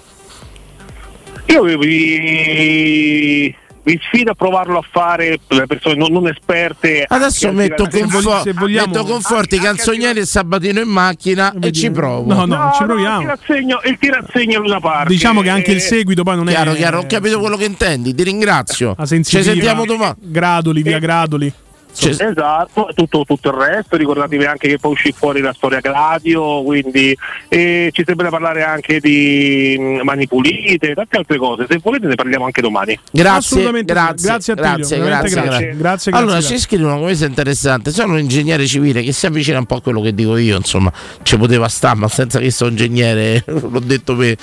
Io vi, vi sfido a provarlo a fare per le persone non, non esperte. Adesso anche metto, confo- metto conforti, canzonieri e sabatino in macchina e ci provo. No, no, non ci proviamo. Il tirassegno, il tirassegno è una parte. Diciamo che anche il Eh, seguito poi non Chiaro, è. chiaro, ho capito quello che intendi, ti ringrazio. Ci sentiamo domani. Gradoli, via Gradoli. Esatto, tutto, tutto il resto, ricordatevi anche che poi uscì fuori la storia Gladio, quindi eh, ci sembra parlare anche di mh, mani pulite, tante altre cose, se volete ne parliamo anche domani. Grazie, grazie, Grazie grazie, grazie, grazie. Grazie, Allora grazie, ci scrivono una cosa interessante. Sono un ingegnere civile che si avvicina un po' a quello che dico io, insomma, ci poteva stare, ma senza che sono ingegnere, l'ho detto per.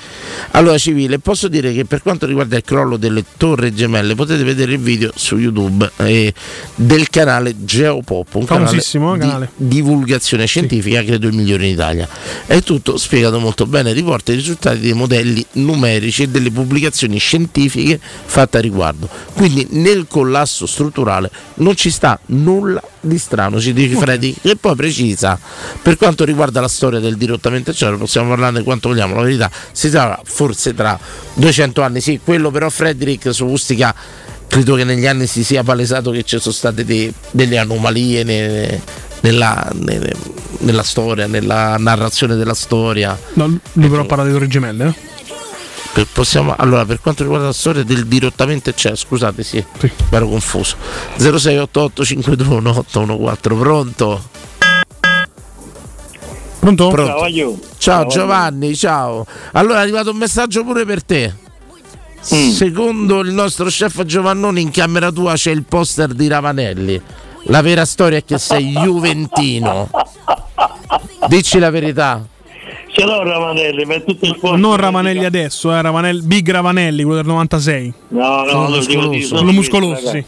Allora, civile, posso dire che per quanto riguarda il crollo delle torri gemelle, potete vedere il video su YouTube eh, del canale Geopop, un canale Famosissimo, di canale. divulgazione scientifica, credo il migliore in Italia. È tutto spiegato molto bene, riporta i risultati dei modelli numerici e delle pubblicazioni scientifiche fatte a riguardo. Quindi nel collasso strutturale non ci sta nulla di strano, ci dice Freddy, che poi precisa per quanto riguarda la storia del dirottamente eccetera, possiamo parlarne quanto vogliamo, la verità si sarà forse tra 200 anni, sì, quello però Frederick su Ustica credo che negli anni si sia palesato che ci sono state de- delle anomalie ne- nella, ne- nella storia, nella narrazione della storia. No, lui però parla di Torri Gemelle. eh? Per, possiamo, allora, per quanto riguarda la storia del dirottamente c'è, scusate, sì, mi ero confuso. 0688 521 814, pronto? Pronto? Pronto. Ciao. Ciao Ciao, Giovanni, ciao. Allora è arrivato un messaggio pure per te. Mm. Secondo il nostro chef Giovannoni in camera tua c'è il poster di Ravanelli. La vera storia è che sei juventino. Dici la verità. Ce l'ho Ravanelli, ma è tutto il posto. Non Ravanelli adesso, eh, Ravanelli, Big Ravanelli, quello del 96. No, no, di- muscoloso. dico, muscoloso, sì.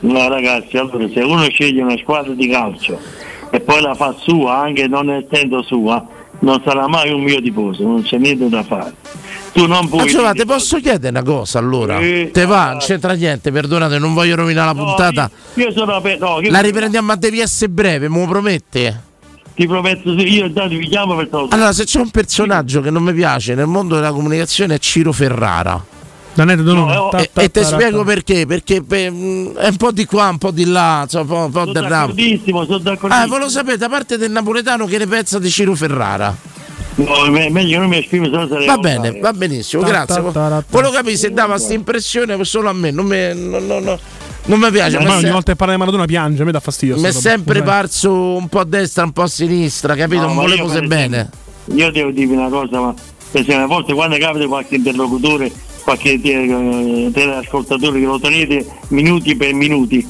No ragazzi, allora se uno sceglie una squadra di calcio e poi la fa sua, anche non essendo sua, non sarà mai un mio tifoso, non c'è niente da fare. Tu non Ma puoi. Giovanni, ti posso chiedere una cosa allora? Sì, Te va, non c'entra niente, perdonate, non voglio rovinare la No, puntata. Io sono aper- no, io- La riprendiamo a devi essere breve, me lo promette? Ti prometto, sì, io intanto vi chiamo per togliere. Allora, se c'è un personaggio che non mi piace nel mondo della comunicazione è Ciro Ferrara. Danete Donone. Ta- E, ta- e ti ta- spiego perché, perché per- mh, è un po' di qua, un po' di là, insomma, un po', un po' Sono del ramo. d'accordissimo, sono Ah, d'accordissimo. voi lo sapete, a parte del napoletano che ne pensa di Ciro Ferrara? No, me- meglio non mi esprimo, se no Va bene, fare. va benissimo, Ta- grazie. ta- ta- Volevo capire se dava questa impressione solo a me, non mi, non, non- non- non mi piace. Mi è ogni se- volta che parla di Maradona piange, a me dà fastidio. mi è roba. sempre sai. parso un po' a destra, un po' a sinistra, capito? No, non ma volevo se bene. Io devo dirvi una cosa, ma a volte quando capita qualche interlocutore, qualche te- teleascoltatore che lo tenete minuti per minuti,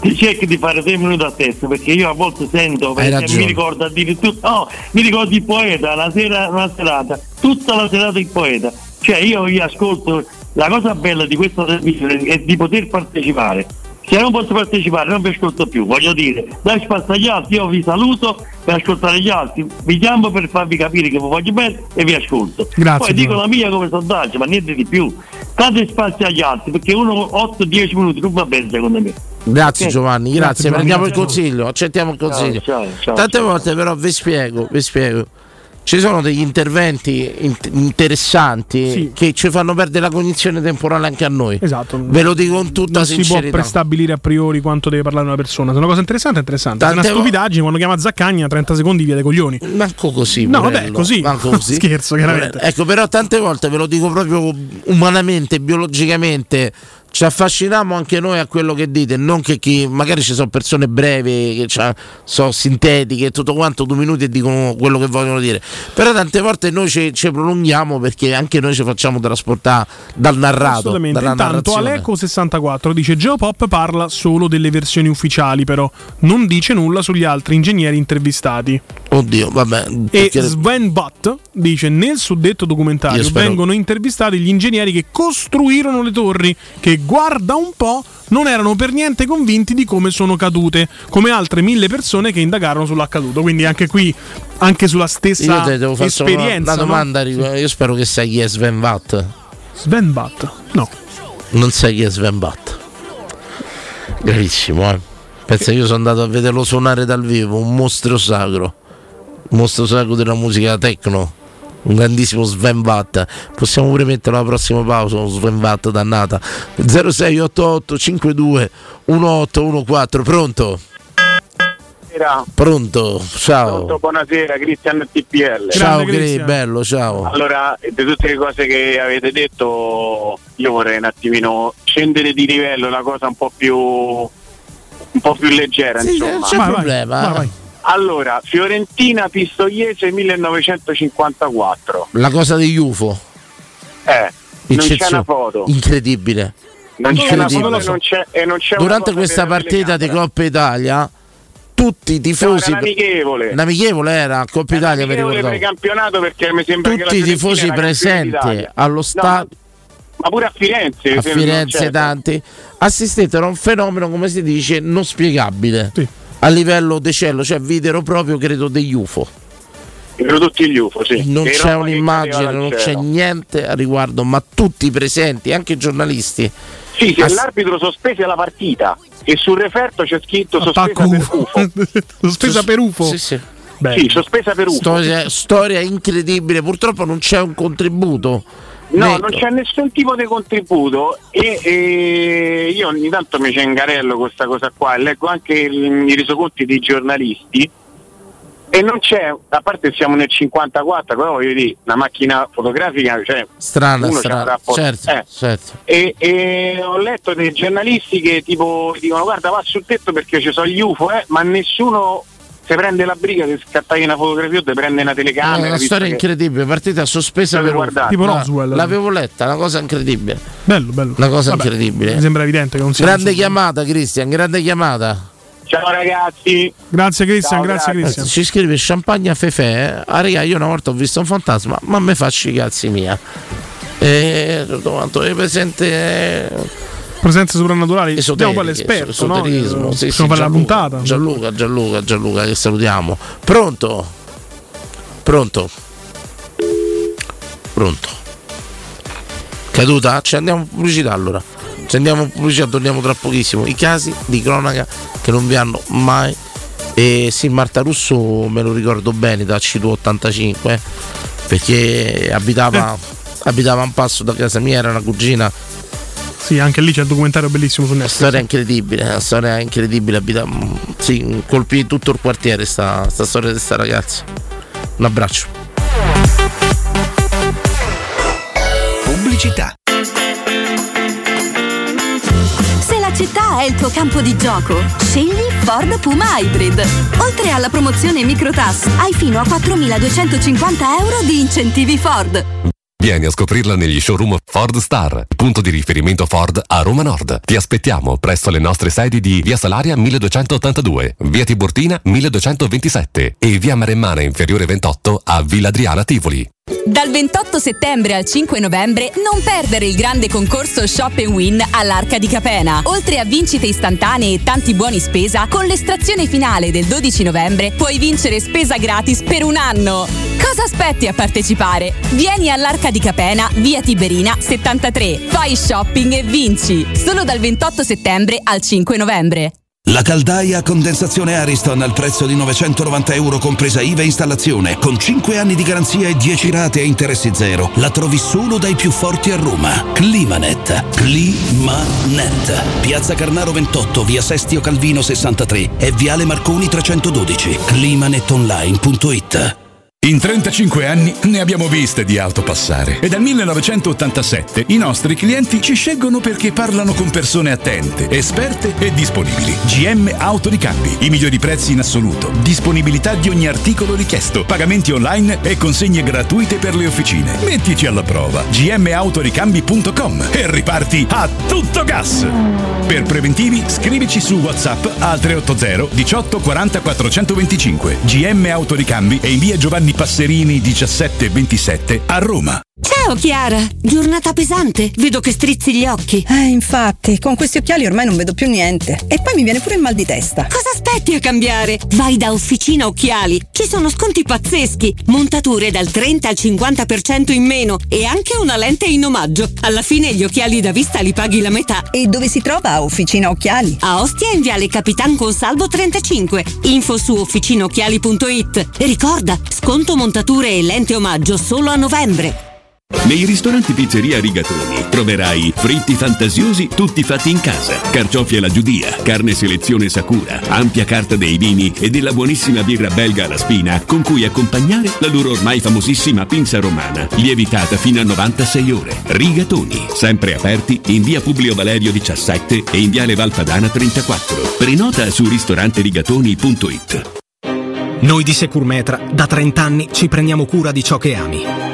ti cerchi di fare tre minuti a testa perché io a volte sento, per Hai esempio, mi ricordo addirittura, no, mi ricordo il poeta, la sera, una serata, tutta la serata il poeta, cioè io vi ascolto, la cosa bella di questa trasmissione è di poter partecipare. Se non posso partecipare non vi ascolto più, voglio dire, dai spazio agli altri, io vi saluto per ascoltare gli altri, vi chiamo per farvi capire che vi voglio bene e vi ascolto. Grazie, Poi dico la mia come sondaggio, ma niente di più. Date spazio agli altri, perché uno 8-10 minuti non va bene secondo me. Grazie. Giovanni, grazie, Grazie, prendiamo il consiglio, accettiamo il consiglio. ciao, ciao, Tante ciao. volte però vi spiego, vi spiego. Ci sono degli interventi in- interessanti che ci fanno perdere la cognizione temporale anche a noi. Esatto. Ve lo dico con tutta non si può sincerità. prestabilire a priori quanto deve parlare una persona. Se è una cosa interessante, è interessante. Se è Tante una stupidaggine, quando chiama Zaccagna, 30 secondi via dei coglioni. Manco così. No, Morello, vabbè, così. manco così. Scherzo, chiaramente. Ecco, però tante volte ve lo dico proprio umanamente, biologicamente. Ci affasciniamo anche noi a quello che dite, non che chi magari ci sono persone brevi, che c'ha- so sintetiche e tutto quanto, due minuti e dicono quello che vogliono dire. Però tante volte noi ci, ci prolunghiamo perché anche noi ci facciamo trasportare dal narrato. Assolutamente. Intanto narrazione. Aleco64 dice Geopop parla solo delle versioni ufficiali, però non dice nulla sugli altri ingegneri intervistati. Oddio, vabbè. E perché- Sven Butt dice nel suddetto documentario vengono intervistati gli ingegneri che costruirono le torri, che guarda un po' non erano per niente convinti di come sono cadute, come altre mille persone che indagarono sull'accaduto. Quindi anche qui, anche sulla stessa Io esperienza. una no? domanda. rigu- Io spero che sai chi è Sven Watt. Sven Butt? No. Non sai chi è Sven Watt. Gravissimo, eh. Pensa, io sono andato a vederlo suonare dal vivo, un mostro sacro. Un mostro sacro della musica techno. Un grandissimo Sven Watt. Possiamo pure mettere la prossima pausa, uno Sven Watt dannata. 0688 52 1814. Pronto? Pronto? Ciao. Pronto, buonasera, Cristian TPL. Ciao Gri, bello, ciao. Allora, di tutte le cose che avete detto, io vorrei un attimino scendere di livello, una cosa un po' più un po' più leggera, Sì, insomma. non c'è Vai, vai, problema. vai, vai. Allora, Fiorentina Pistoiese 1954. La cosa degli UFO. Eh, non c'è una foto. Incredibile. Non c'è una foto e non c'è, e non c'è una Durante questa per partita di Coppa Italia, tutti i No, tifosi. era l'amichevole. L'amichevole era Coppa Italia, Amichevole ricordavo. precampionato perché mi sembra che la Tutti i tifosi presenti allo No, stadio. ma pure a Firenze. a Firenze tanti assistettero a un fenomeno come si dice non spiegabile a livello de cielo cioè videro proprio credo degli UFO Erano tutti gli UFO, sì. non Che c'è un'immagine non c'è niente a riguardo ma tutti i presenti anche i giornalisti Sì, se Ass- l'arbitro sospese la partita e sul referto c'è scritto sospesa per UFO. Sospesa per UFO. Sì, sì. Sì, sospesa per UFO. storia, storia incredibile purtroppo non c'è un contributo No, Né- non c'è nessun tipo di contributo e, e io ogni tanto mi cengarello con questa cosa qua e leggo anche il- i resoconti dei giornalisti e non c'è, a parte siamo nel 54, però voglio dire, una macchina fotografica, cioè strana strana certo, eh. certo. E, e ho letto dei giornalisti che tipo dicono guarda va sul tetto perché ci sono gli UFO, eh, ma nessuno si prende la briga di scattare una fotografia o di prendere una È telecamera. una visto storia che- incredibile, partita sospesa per guardate? Tipo No, Roswell. L'avevo letta, una cosa incredibile. Bello, bello. Una cosa Vabbè, incredibile. Mi sembra evidente che non siamo Grande chiamata, Cristian, grande chiamata. Ciao ragazzi. Grazie Cristian, grazie grazie. Cristian. Ci scrive Champagne a Fefe. Ah, raga, io una volta ho visto un fantasma, ma me faccio i cazzi mia. E tutto quanto è presente. eh, Presenze soprannaturali. Abbiamo esoteriche, l'esperto, no? esoterismo, sì, sì, Possiamo fare la puntata. Gianluca, Gianluca, Gianluca, che salutiamo. Pronto? Pronto? Pronto? Caduta? Ci andiamo in pubblicità allora. Ci andiamo in pubblicità, torniamo tra pochissimo. I casi di cronaca che non vi hanno mai. E sì, Marta Russo me lo ricordo bene da C2 85 perché abitava, abitava a un passo da casa mia, era una cugina Sì, anche lì c'è il documentario bellissimo su Netflix. storia incredibile, una storia incredibile. Abita, sì, colpì tutto il quartiere sta, sta storia di sta ragazza. Un abbraccio. Pubblicità. Se la città è il tuo campo di gioco? Scegli Ford Puma Hybrid. Oltre alla promozione Microtas, hai fino a 4.250 euro di incentivi Ford. Vieni a scoprirla negli showroom Ford Star, punto di riferimento Ford a Roma Nord. Ti aspettiamo presso le nostre sedi di Via Salaria 1282, Via Tiburtina 1227 e Via Maremmana Inferiore 28 a Villa Adriana Tivoli. Dal 28 settembre al 5 novembre non perdere il grande concorso Shop Win all'Arca di Capena. Oltre a vincite istantanee e tanti buoni spesa, con l'estrazione finale del 12 novembre puoi vincere spesa gratis per un anno. Cosa aspetti a partecipare? Vieni all'Arca di Capena, via Tiberina 73. Fai shopping e vinci. Solo dal 28 settembre al 5 novembre. La caldaia a condensazione Ariston al prezzo di 990 euro compresa IVA e installazione, con 5 anni di garanzia e 10 rate a interessi zero. La trovi solo dai più forti a Roma. Climanet. Climanet. Piazza Carnaro 28, via Sestio Calvino 63 e viale Marconi 312. Climanetonline.it In 35 anni ne abbiamo viste di auto passare e dal 1987 i nostri clienti ci scelgono perché parlano con persone attente, esperte e disponibili. GM Autoricambi, i migliori prezzi in assoluto, disponibilità di ogni articolo richiesto, pagamenti online e consegne gratuite per le officine. Mettici alla prova gmautoricambi.com e riparti a tutto gas. Per preventivi scrivici su WhatsApp al 380 18 40 425 GM Autoricambi e in via Giovanni Passerini 1727 a Roma. Ciao Chiara, giornata pesante, vedo che strizzi gli occhi. Eh, infatti, con questi occhiali ormai non vedo più niente. E poi mi viene pure il mal di testa. Cosa aspetti a cambiare? Vai da Officina Occhiali, ci sono sconti pazzeschi, montature dal 30 al 50% in meno e anche una lente in omaggio. Alla fine gli occhiali da vista li paghi la metà. E dove si trova Officina Occhiali? A Ostia in Viale Capitan Consalvo 35. Info su officinaocchiali.it. E ricorda, sconto montature e lente omaggio solo a novembre. Nei ristoranti Pizzeria Rigatoni troverai fritti fantasiosi tutti fatti in casa, carciofi alla giudia, carne selezione Sakura, ampia carta dei vini e della buonissima birra belga alla spina con cui accompagnare la loro ormai famosissima pinza romana, lievitata fino a 96 ore. Rigatoni, sempre aperti in via Publio Valerio 17 e in viale Valpadana 34. Prenota su ristoranterigatoni.it. Noi di Securmetra da 30 anni ci prendiamo cura di ciò che ami.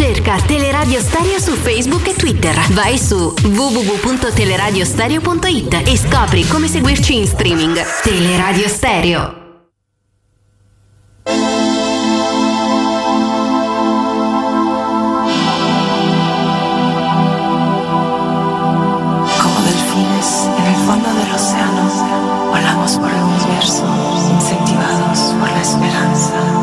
Cerca Teleradio Stereo su Facebook e Twitter. Vai su www.teleradiostereo.it e scopri come seguirci in streaming. Teleradio Stereo. Como delfines en el fondo del océano, volamos por el universo, incentivados por la esperanza.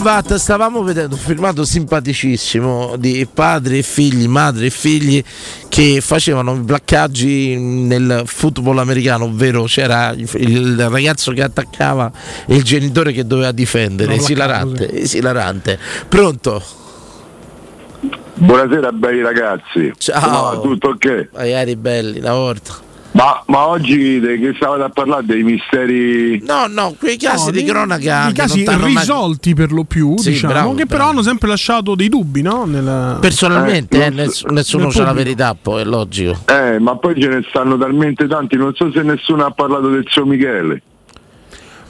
Vatt, stavamo vedendo un filmato simpaticissimo di padri e figli, madri e figli che facevano i placcaggi nel football americano, ovvero c'era il, ragazzo che attaccava e il genitore che doveva difendere, esilarante, esilarante. Pronto? Buonasera belli ragazzi. Ciao. No, tutto ok? Magari belli, una volta. Ma, ma oggi di che stavate a parlare dei misteri? No, no, quei casi No, di cronaca I casi t'hanno mai- risolti per lo più, Sì, diciamo, bravo, che però bravo. hanno sempre lasciato dei dubbi, no? Nel- Personalmente Eh, eh, ness- nessuno nel c'ha la verità, poi è logico. Eh, ma poi ce ne stanno talmente tanti, non so se nessuno ha parlato del suo Michele.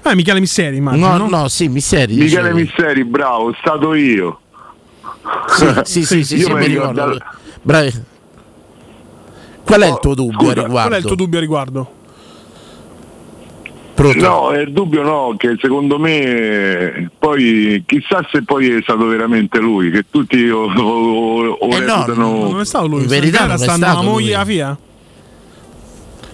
Eh, Michele Misteri, immagino. No, no, sì, Misteri. Michele dicevi. Misteri, bravo, stato io. Sì, sì, sì, sì, Io sì, mi mi ricordo- ricordo. Qual è il tuo dubbio scusa, a riguardo? Qual è il tuo dubbio a riguardo? No, è il dubbio no, che secondo me poi chissà se poi è stato veramente lui, che tutti o, o, o Eh no, Non è stato lui, In verità stato la moglie lui. a FIA.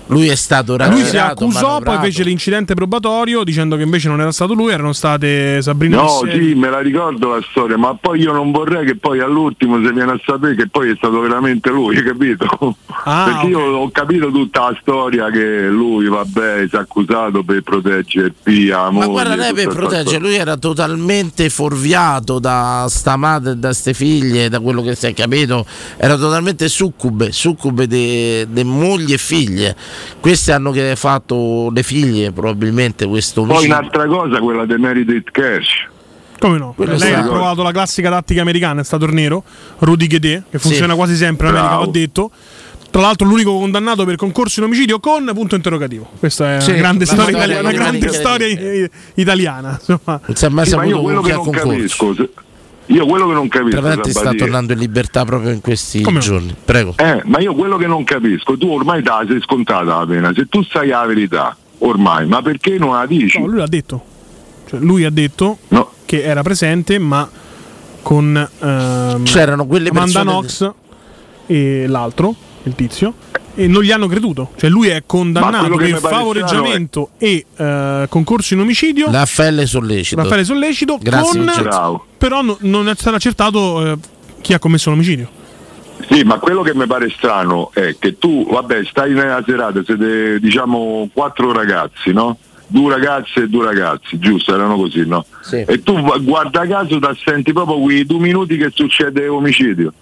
Lui è stato Lui si raggirato, accusò, poi manovrato. fece l'incidente probatorio dicendo che invece non era stato lui, erano state Sabrina No, Misseri. sì, me la ricordo la storia, ma poi io non vorrei che poi all'ultimo si viene a sapere che poi è stato veramente lui, capito? Ah, Perché io ho capito tutta la storia che lui, vabbè, si è accusato per proteggere Pia, Ma moglie, guarda, lei per proteggere, lui era totalmente fuorviato da sta madre e da ste figlie, da quello che si è capito, era totalmente succube, succube di mogli e figlie. Queste hanno che fatto le figlie, probabilmente questo Poi omicidio. un'altra cosa, quella dei Merited Cash. Come no? Quello Lei ha provato la classica tattica americana, è stato nero, Rudy Guedé, che funziona Sì. quasi sempre in America, Bravo. va detto. Tra l'altro l'unico condannato per concorso in omicidio con punto interrogativo. Questa è Sì, una grande la storia, storia italiana, una di grande storia italiana. Insomma. Non si è mai Sì, ma io saputo quello che non concorso. capisco, io quello che non capisco, l'altro sta tornando in libertà proprio in questi Come giorni. Prego. Eh, ma io quello che non capisco, tu ormai te la sei scontata la pena, se tu sai la verità, ormai, ma perché non la dici? No, lui l'ha detto. Cioè, lui ha detto No. che era presente, ma con ehm, C'erano quelle Amanda persone- Knox e l'altro, il tizio, e non gli hanno creduto. Cioè, lui è condannato per favoreggiamento e eh, concorso in omicidio. Raffaele Sollecito. Raffaele Sollecito Grazie, con Vincenzo. Però no- non è stato accertato eh, chi ha commesso l'omicidio. Sì, ma quello che mi pare strano è che tu, vabbè, stai nella serata, siete diciamo quattro ragazzi, no? Due ragazze e due ragazzi, giusto? Erano così, no? Sì. E tu guarda caso ti senti proprio quei due minuti che succede omicidio.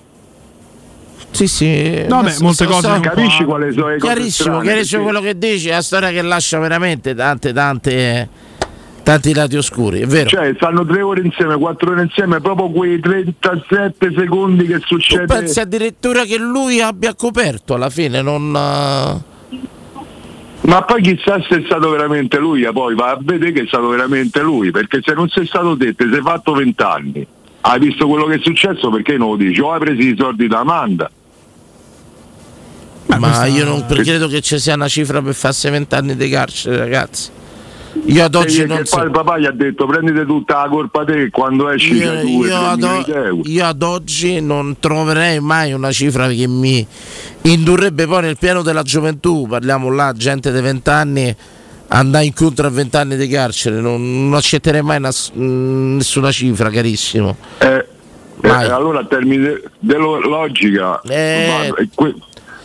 Sì, sì. No, beh, molte cose sono Capisci qua- quali sono le cose Chiarissimo, chiarissimo quello che dici, è una storia che lascia veramente tante, tante, tanti lati oscuri, è vero. Cioè, stanno tre ore insieme, quattro ore insieme, proprio quei 37 secondi che Tu succede. pensi addirittura che lui abbia coperto alla fine, non... eh, Ma poi chissà se è stato veramente lui, eh, poi va a vedere che è stato veramente lui, perché se non sei stato ti sei fatto vent'anni, hai visto quello che è successo, perché non lo dici? O hai preso i soldi da Amanda. Ma io non credo che ci sia una cifra per farsi vent'anni di carcere, ragazzi. Io ad oggi E non so. poi il papà gli ha detto prendete tutta la colpa te quando esci Io, da due, io ad, euro. io ad oggi non troverei mai una cifra che mi indurrebbe poi nel piano della gioventù, parliamo là, gente di 20 anni, andare incontro a 20 anni di carcere, non, non accetterei mai una mh, nessuna cifra, carissimo. Eh, eh, allora a termine della logica Eh.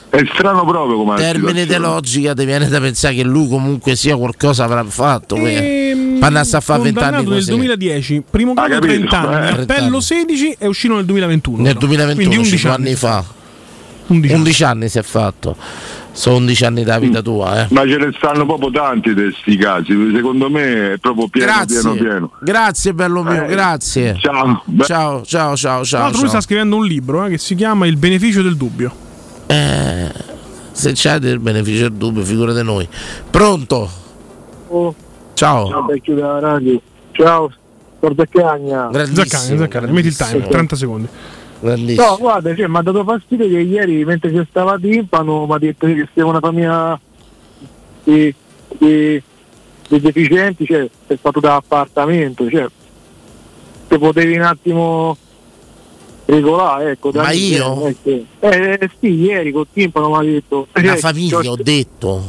È, è strano proprio come Termine di logica ti viene da pensare che lui comunque sia qualcosa avrà fatto. Ehm, Panna a fare 20 condannato anni nel così. 2010, primo Ah, grado capito, 30 anni, eh. 30 appello anni. 16 e uscito nel 2021. Nel però. 2021, Quindi 11 5 anni. anni fa. 11 11 anni si è fatto. Sono 11 anni della vita tua, eh. Ma ce ne stanno proprio tanti di questi casi, secondo me è proprio pieno Grazie, pieno pieno. grazie bello mio, Eh, grazie. Ciao. ciao, ciao, ciao, Tra ciao. l'altro lui sta scrivendo un libro eh, che si chiama Il beneficio del dubbio. Eh, se c'è del beneficio del dubbio, figurate noi. Pronto? Oh, Ciao. ciao vecchio della radio. Ciao, Torzacagna. Zaccagni, Zaccagni, metti il timer, 30 secondi. No, guarda, cioè, mi ha dato fastidio che ieri mentre ci stava timpano mi ha detto che siamo una famiglia di, di, di deficienti, cioè è stato da appartamento, cioè se potevi un attimo regolare, ecco. Ma io? Eh, sì. eh, eh, sì, ieri col timpano mi ha detto. La cioè, famiglia, cioè, ho detto.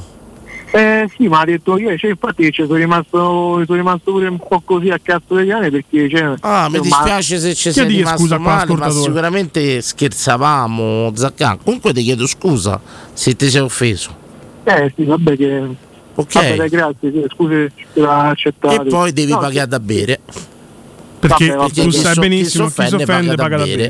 eh sì, ma ha detto ieri, cioè, infatti ci sono rimasto, sono rimasto pure un po' così a cazzo degli anni perché cioè, Ah, mi dispiace se ci Che sei rimasto scusa male, ma sicuramente scherzavamo, Zaccan. Comunque ti chiedo scusa se ti sei offeso. Eh sì, vabbè che. Ok. Vabbè, grazie, sì, scusi che l'ha accettato. E poi devi No, pagare da bere. Perché Vabbè, vabbè, tu sai so- benissimo chi si offende paga da bere.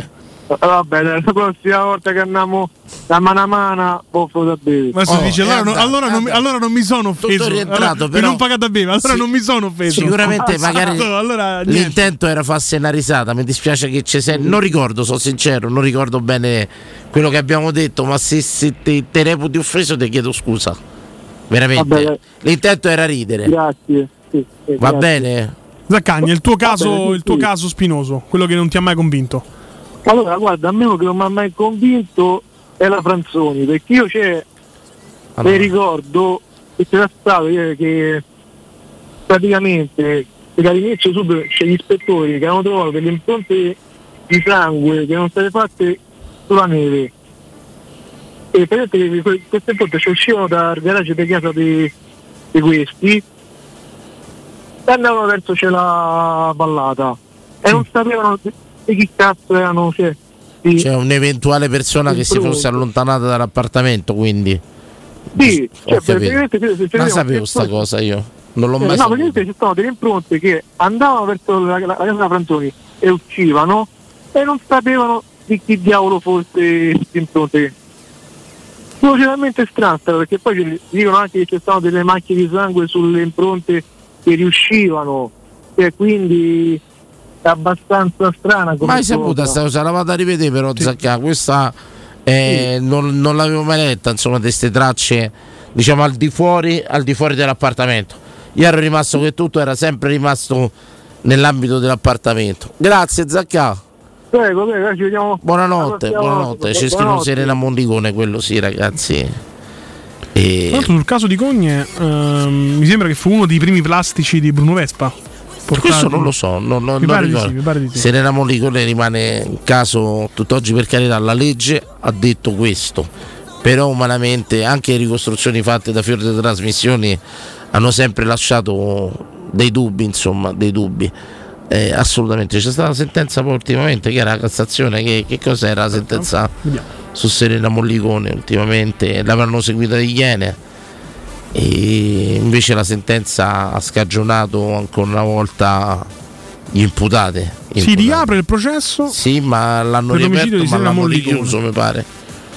Eh, Vabbè, la prossima volta che andiamo da mano a mano, offro da bere. Ma se dice allora, non, allora, non, mi- allora non mi sono offeso. rientrato, allora, però- non paga da bere, allora Sì. non mi sono offeso. Sicuramente Esatto, magari allora, niente. l'intento era farsi una risata, mi dispiace che ci sei. Non ricordo, sono sincero, non ricordo bene quello che abbiamo detto, ma se, se te, te reputi offeso ti chiedo scusa. Veramente. Vabbè. L'intento era ridere. Grazie. sì, sì, Va grazie. bene? Zaccagni, il tuo caso, il tuo caso spinoso, quello che non ti ha mai convinto. Allora, guarda, a me che non mi ha mai convinto è la Franzoni, perché io c'è, mi ricordo che c'era stato eh, che praticamente all'inizio subito c'è gli ispettori che hanno trovato delle impronte di sangue che erano state fatte sulla neve. E praticamente que- que- queste impronte ci uscivano dal garage di casa di, di questi e andavano verso c'è la ballata. E non sapevano di, di chi cazzo erano cioè, di- C'è un'eventuale persona che si fosse allontanata dall'appartamento, quindi. Sì, cioè, praticamente se- Non sapevo sta cosa io. Non l'ho Eh, mai no, praticamente ci stavano delle impronte che andavano verso la, la- la casa della Franzoni e uscivano e non sapevano di chi diavolo fosse queste impronte. Sono veramente cosa, perché poi dicono anche che ci stavano delle macchie di sangue sulle impronte che riuscivano, e quindi è abbastanza strana come Mai saputa sta cosa, la vado a rivedere però Zacca, questa eh, non, non l'avevo mai letta, insomma, di queste tracce, diciamo al di fuori, al di fuori dell'appartamento. Io ero rimasto che tutto era sempre rimasto nell'ambito dell'appartamento. Grazie Zacca. Prego, prego, ci vediamo. Buonanotte, buonanotte. volta. C'è scritto Buonanotte. Serena Mondigone, quello sì, ragazzi. Tra E... l'altro sul caso di Cogne, ehm, mi sembra che fu uno dei primi plastici di Bruno Vespa. portati- Questo non lo so, non, non- non ricordo. sì, sì. Serena Molicone rimane in caso tutt'oggi per carità la legge ha detto questo però umanamente anche le ricostruzioni fatte da fior delle trasmissioni hanno sempre lasciato dei dubbi insomma dei dubbi Eh, assolutamente c'è stata la sentenza poi ultimamente che era la Cassazione che, che cos'era la sentenza Vediamo. Su Serena Mollicone ultimamente, l'avranno seguita di Iene e invece la sentenza ha scagionato ancora una volta gli imputati. Si imputati. riapre il processo. Sì, ma l'hanno Per l'omicidio riaperto di ma Serena l'hanno Mollicone. richiuso mi pare.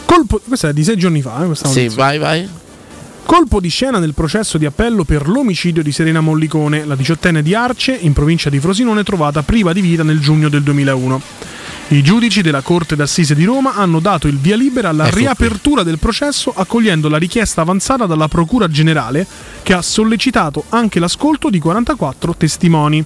Colpo, questa è di sei giorni fa. eh, Sì, vai vai. Colpo di scena nel processo di appello per l'omicidio di Serena Mollicone, la diciottenne di Arce, in provincia di Frosinone, trovata priva di vita nel giugno del 2001. I giudici della Corte d'Assise di Roma hanno dato il via libera alla Ecco qui. riapertura del processo accogliendo la richiesta avanzata dalla Procura Generale che ha sollecitato anche l'ascolto di 44 testimoni.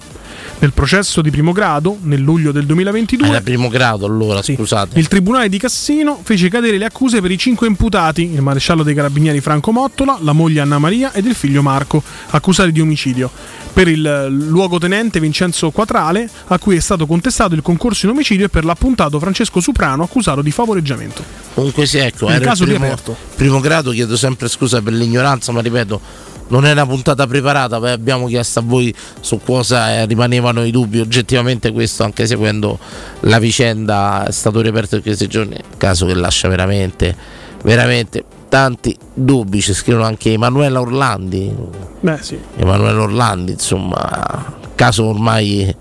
Nel processo di primo grado, nel luglio del 2022, Era primo grado allora, scusate. il Tribunale di Cassino fece cadere le accuse per i cinque imputati, il maresciallo dei carabinieri Franco Mottola, la moglie Anna Maria ed il figlio Marco, accusati di omicidio. Per il luogotenente Vincenzo Quatrale, a cui è stato contestato il concorso in omicidio, e per l'appuntato Francesco Suprano, accusato di favoreggiamento. Comunque sì, ecco, Il era caso il primo, primo grado, chiedo sempre scusa per l'ignoranza, ma ripeto, non è una puntata preparata, poi abbiamo chiesto a voi su cosa eh, rimanevano i dubbi, oggettivamente questo, anche seguendo la vicenda, è stato riaperto in questi giorni, caso che lascia veramente, veramente tanti dubbi, ci scrivono anche Emanuela Orlandi, Beh, sì. Emanuele Orlandi, insomma, caso ormai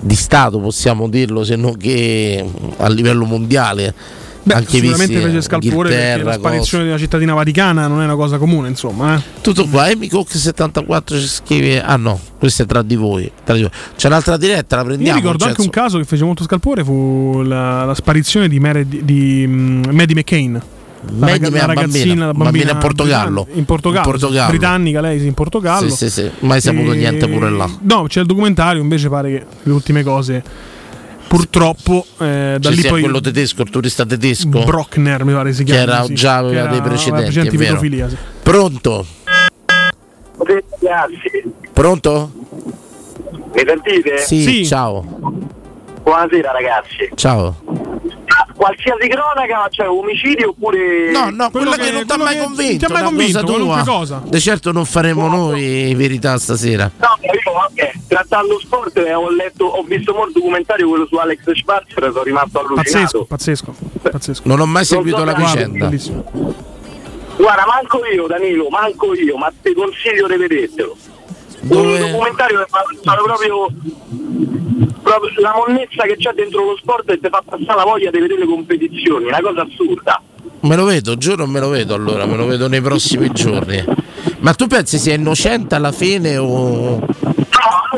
di Stato, possiamo dirlo, se non che a livello mondiale. Beh, anche sicuramente fece scalpore perché la sparizione di una cittadina vaticana non è una cosa comune, insomma. Eh. tutto qua, Amy Cook 74 ci scrive. Ah no, questo è tra di voi. tra di voi. C'è un'altra diretta, la Io prendiamo. ricordo cioè, anche un caso che fece molto scalpore fu la, la sparizione di, Mary- di, di, mm, Maddie McCain. La, raga- la bambina, ragazzina, la bambina bambina in Portogallo. In Portogallo, In Portogallo. britannica lei in Portogallo. Sì, sì, sì, mai saputo niente pure là. No, c'è il documentario, invece pare che le ultime cose purtroppo eh, da lì poi quello tedesco, il turista tedesco. Brockner mi pare si che chiama. era, sì, già che era- dei precedenti. precedenti è vero. pedofilia, sì. Pronto? Ragazzi, Pronto? mi sentite? Sì, ciao. Buonasera ragazzi. Ciao. Qualsiasi cronaca, cioè omicidio oppure... No, no, quello, che, non ti ha mai convinto. ti ha mai convinto, cosa cosa. De certo non faremo noi verità stasera. No, io vabbè, trattando sport eh, ho letto, ho visto molto documentario quello su Alex Schwarzer, sono rimasto allucinato. Pazzesco, pazzesco, pazzesco. Non ho mai seguito la Guarda, vicenda. Guarda, manco io Danilo, manco io, ma ti consiglio di vedertelo. Un documentario che fa proprio, proprio la monnezza che c'è dentro lo sport e ti fa passare la voglia di vedere le competizioni, una cosa assurda. Me lo vedo, giuro me lo vedo allora, me lo vedo nei prossimi giorni. Ma tu pensi sia innocente alla fine o,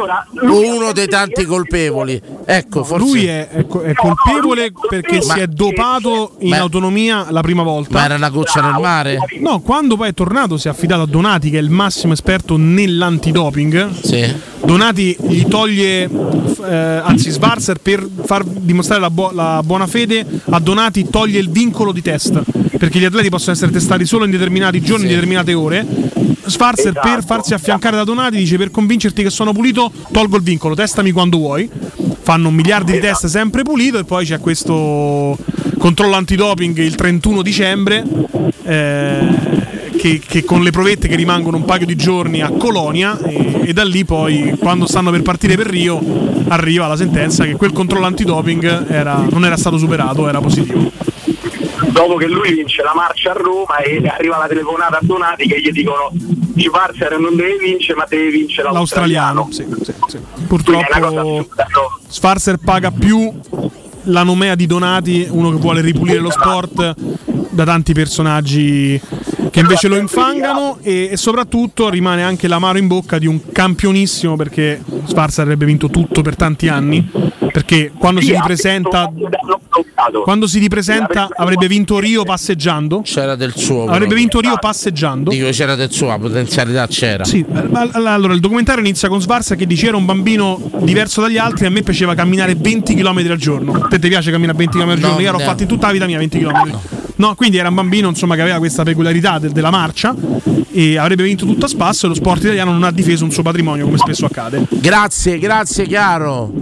o uno dei tanti colpevoli? Ecco, forse Lui è, è co- è colpevole perché Ma- si è dopato in Ma- autonomia la prima volta. Ma era una goccia nel mare? No, quando poi è tornato si è affidato a Donati, che è il massimo esperto nell'antidoping. Sì. Donati gli toglie, eh, anzi Svarzer per far dimostrare la, bu- la buona fede, a Donati toglie il vincolo di test, perché gli atleti possono essere testati solo in determinati giorni, in determinate ore. Svarzer Esatto. per farsi affiancare da Donati dice per convincerti che sono pulito tolgo il vincolo, testami quando vuoi. Fanno miliardi di test sempre pulito e poi c'è questo controllo antidoping il 31 dicembre. eh, che, che con le provette che rimangono un paio di giorni a Colonia e, e da lì poi quando stanno per partire per Rio arriva la sentenza che quel controllo antidoping era- non era stato superato, era positivo. Dopo che lui vince la marcia a Roma e arriva la telefonata a Donati che gli dicono Schwarzer non deve vincere ma deve vincere l'australiano. L'australiano, sì, sì, sì. Purtroppo Sfarzer paga più la nomea di Donati, uno che vuole ripulire lo sport da tanti personaggi che invece lo infangano e, e soprattutto rimane anche l'amaro in bocca di un campionissimo perché Sfarzer avrebbe vinto tutto per tanti anni perché quando si ripresenta quando si ripresenta avrebbe vinto Rio passeggiando c'era del suo. avrebbe però. vinto Rio passeggiando Dico c'era del suo, la potenzialità c'era. sì, allora il documentario inizia con Svarza che dice era un bambino diverso dagli altri a me piaceva camminare 20 km al giorno. A te ti piace camminare 20 km al giorno? No, Io ero no. fatti tutta la vita mia 20 km. No, quindi era un bambino insomma, che aveva questa peculiarità de- della marcia e avrebbe vinto tutto a spasso e lo sport italiano non ha difeso un suo patrimonio come spesso accade. Grazie, grazie chiaro.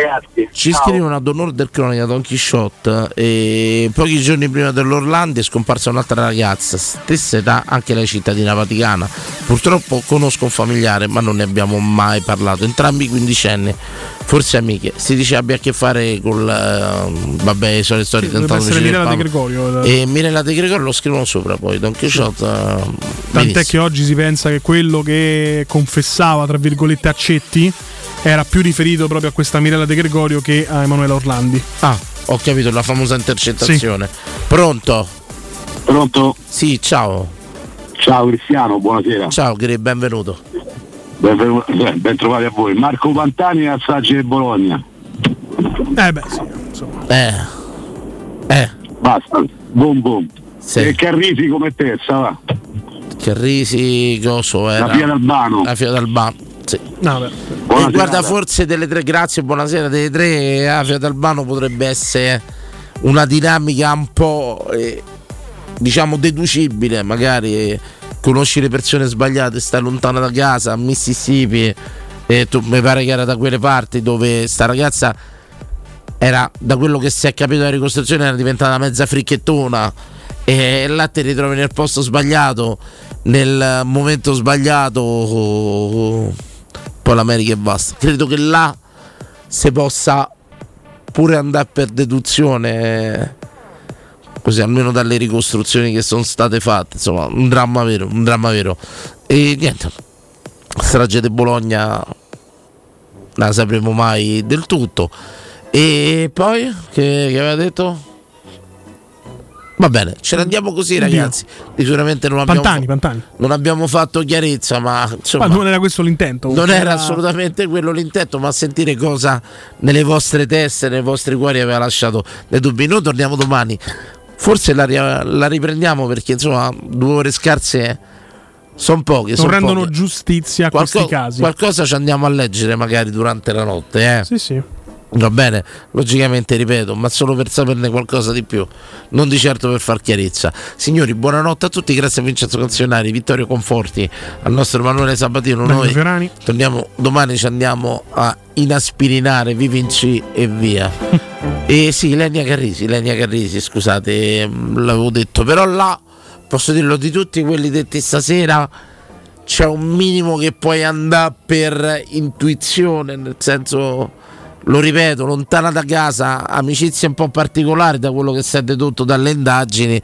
Ragazzi. Ci Ciao. scrivono ad onore del cronaca Don Quixote e pochi giorni prima dell'Orlandi è scomparsa un'altra ragazza, stessa età, anche lei cittadina vaticana. Purtroppo conosco un familiare, ma non ne abbiamo mai parlato. Entrambi quindicenni, forse amiche. Si dice abbia a che fare con vabbè, i soliti storie Sì, essere Mirella De Gregorio. E Mirella De Gregorio lo scrivono sopra poi, Don Quixote. eh, Tant'è che oggi si pensa che quello che confessava, tra virgolette, Accetti era più riferito proprio a questa Mirella De Gregorio che a Emanuela Orlandi. Ah, ho capito la famosa intercettazione. Pronto? Pronto? Sì, ciao. Ciao Cristiano, buonasera. Ciao, Gri, benvenuto. Benvenu- eh, ben trovati a voi. Marco Pantani Assaggi del Bologna. Eh beh, sì, insomma. Eh. Eh. Basta. Boom boom. Sì. E Carrisi come terza, va. Carrisi, coso era. La Fia d'Albano. La Fia d'Albano. Sì. No, E Buona guarda, forse delle tre, grazie, buonasera, delle tre, la Fia d'Albano potrebbe essere una dinamica un po', eh, diciamo, deducibile, magari eh, conosci le persone sbagliate, stai lontano da casa, a Mississippi, e tu mi pare che era da quelle parti dove sta ragazza era, da quello che si è capito dalla ricostruzione, era diventata mezza fricchettona e là ti ritrovi nel posto sbagliato, nel momento sbagliato, poi l'America e basta. Credo che là si possa pure andare per deduzione, così almeno dalle ricostruzioni che sono state fatte, insomma, un dramma vero, un dramma vero. E niente, strage di Bologna la sapremo mai del tutto. E poi, che, che aveva detto? Va bene, ce ne andiamo così ragazzi. Sicuramente non abbiamo, Pantani, Pantani. non abbiamo fatto chiarezza, ma insomma... Ma non era questo l'intento. Non Era- era assolutamente quello l'intento, ma sentire cosa nelle vostre teste, nei vostri cuori aveva lasciato dei dubbi. Noi torniamo domani. Forse la, la riprendiamo perché insomma due ore scarse sono poche. Non son rendono poche. giustizia a Qualco- questi casi. Qualcosa ci andiamo a leggere magari durante la notte. Eh? Sì, sì. Va bene, logicamente ripeto, ma solo per saperne qualcosa di più, non di certo per far chiarezza. Signori, buonanotte a tutti, grazie a Vincenzo Canzionari, Vittorio Conforti, al nostro Emanuele Sabatino. Noi Fiorani. torniamo domani, ci andiamo a inaspirinare, Vivinci e via. e sì, Lenia Carrisi, Lenia Carrisi, scusate, mm, l'avevo detto, però là posso dirlo di tutti quelli detti stasera c'è un minimo che puoi andare per intuizione, nel senso, lo ripeto, lontana da casa, amicizie un po' particolari da quello che si è dedotto dalle indagini.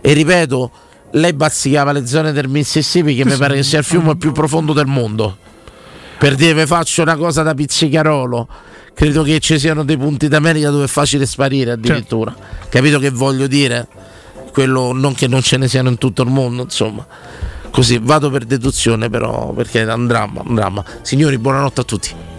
E ripeto, lei bazzicava le zone del Mississippi, che mi pare che sia il fiume più profondo del mondo. Per dire, faccio una cosa da pizzicarolo. Credo che ci siano dei punti d'America dove è facile sparire addirittura. Capito che voglio dire? Quello non che non ce ne siano in tutto il mondo, insomma. Così vado per deduzione, però, perché è un dramma, un dramma. Signori, buonanotte a tutti.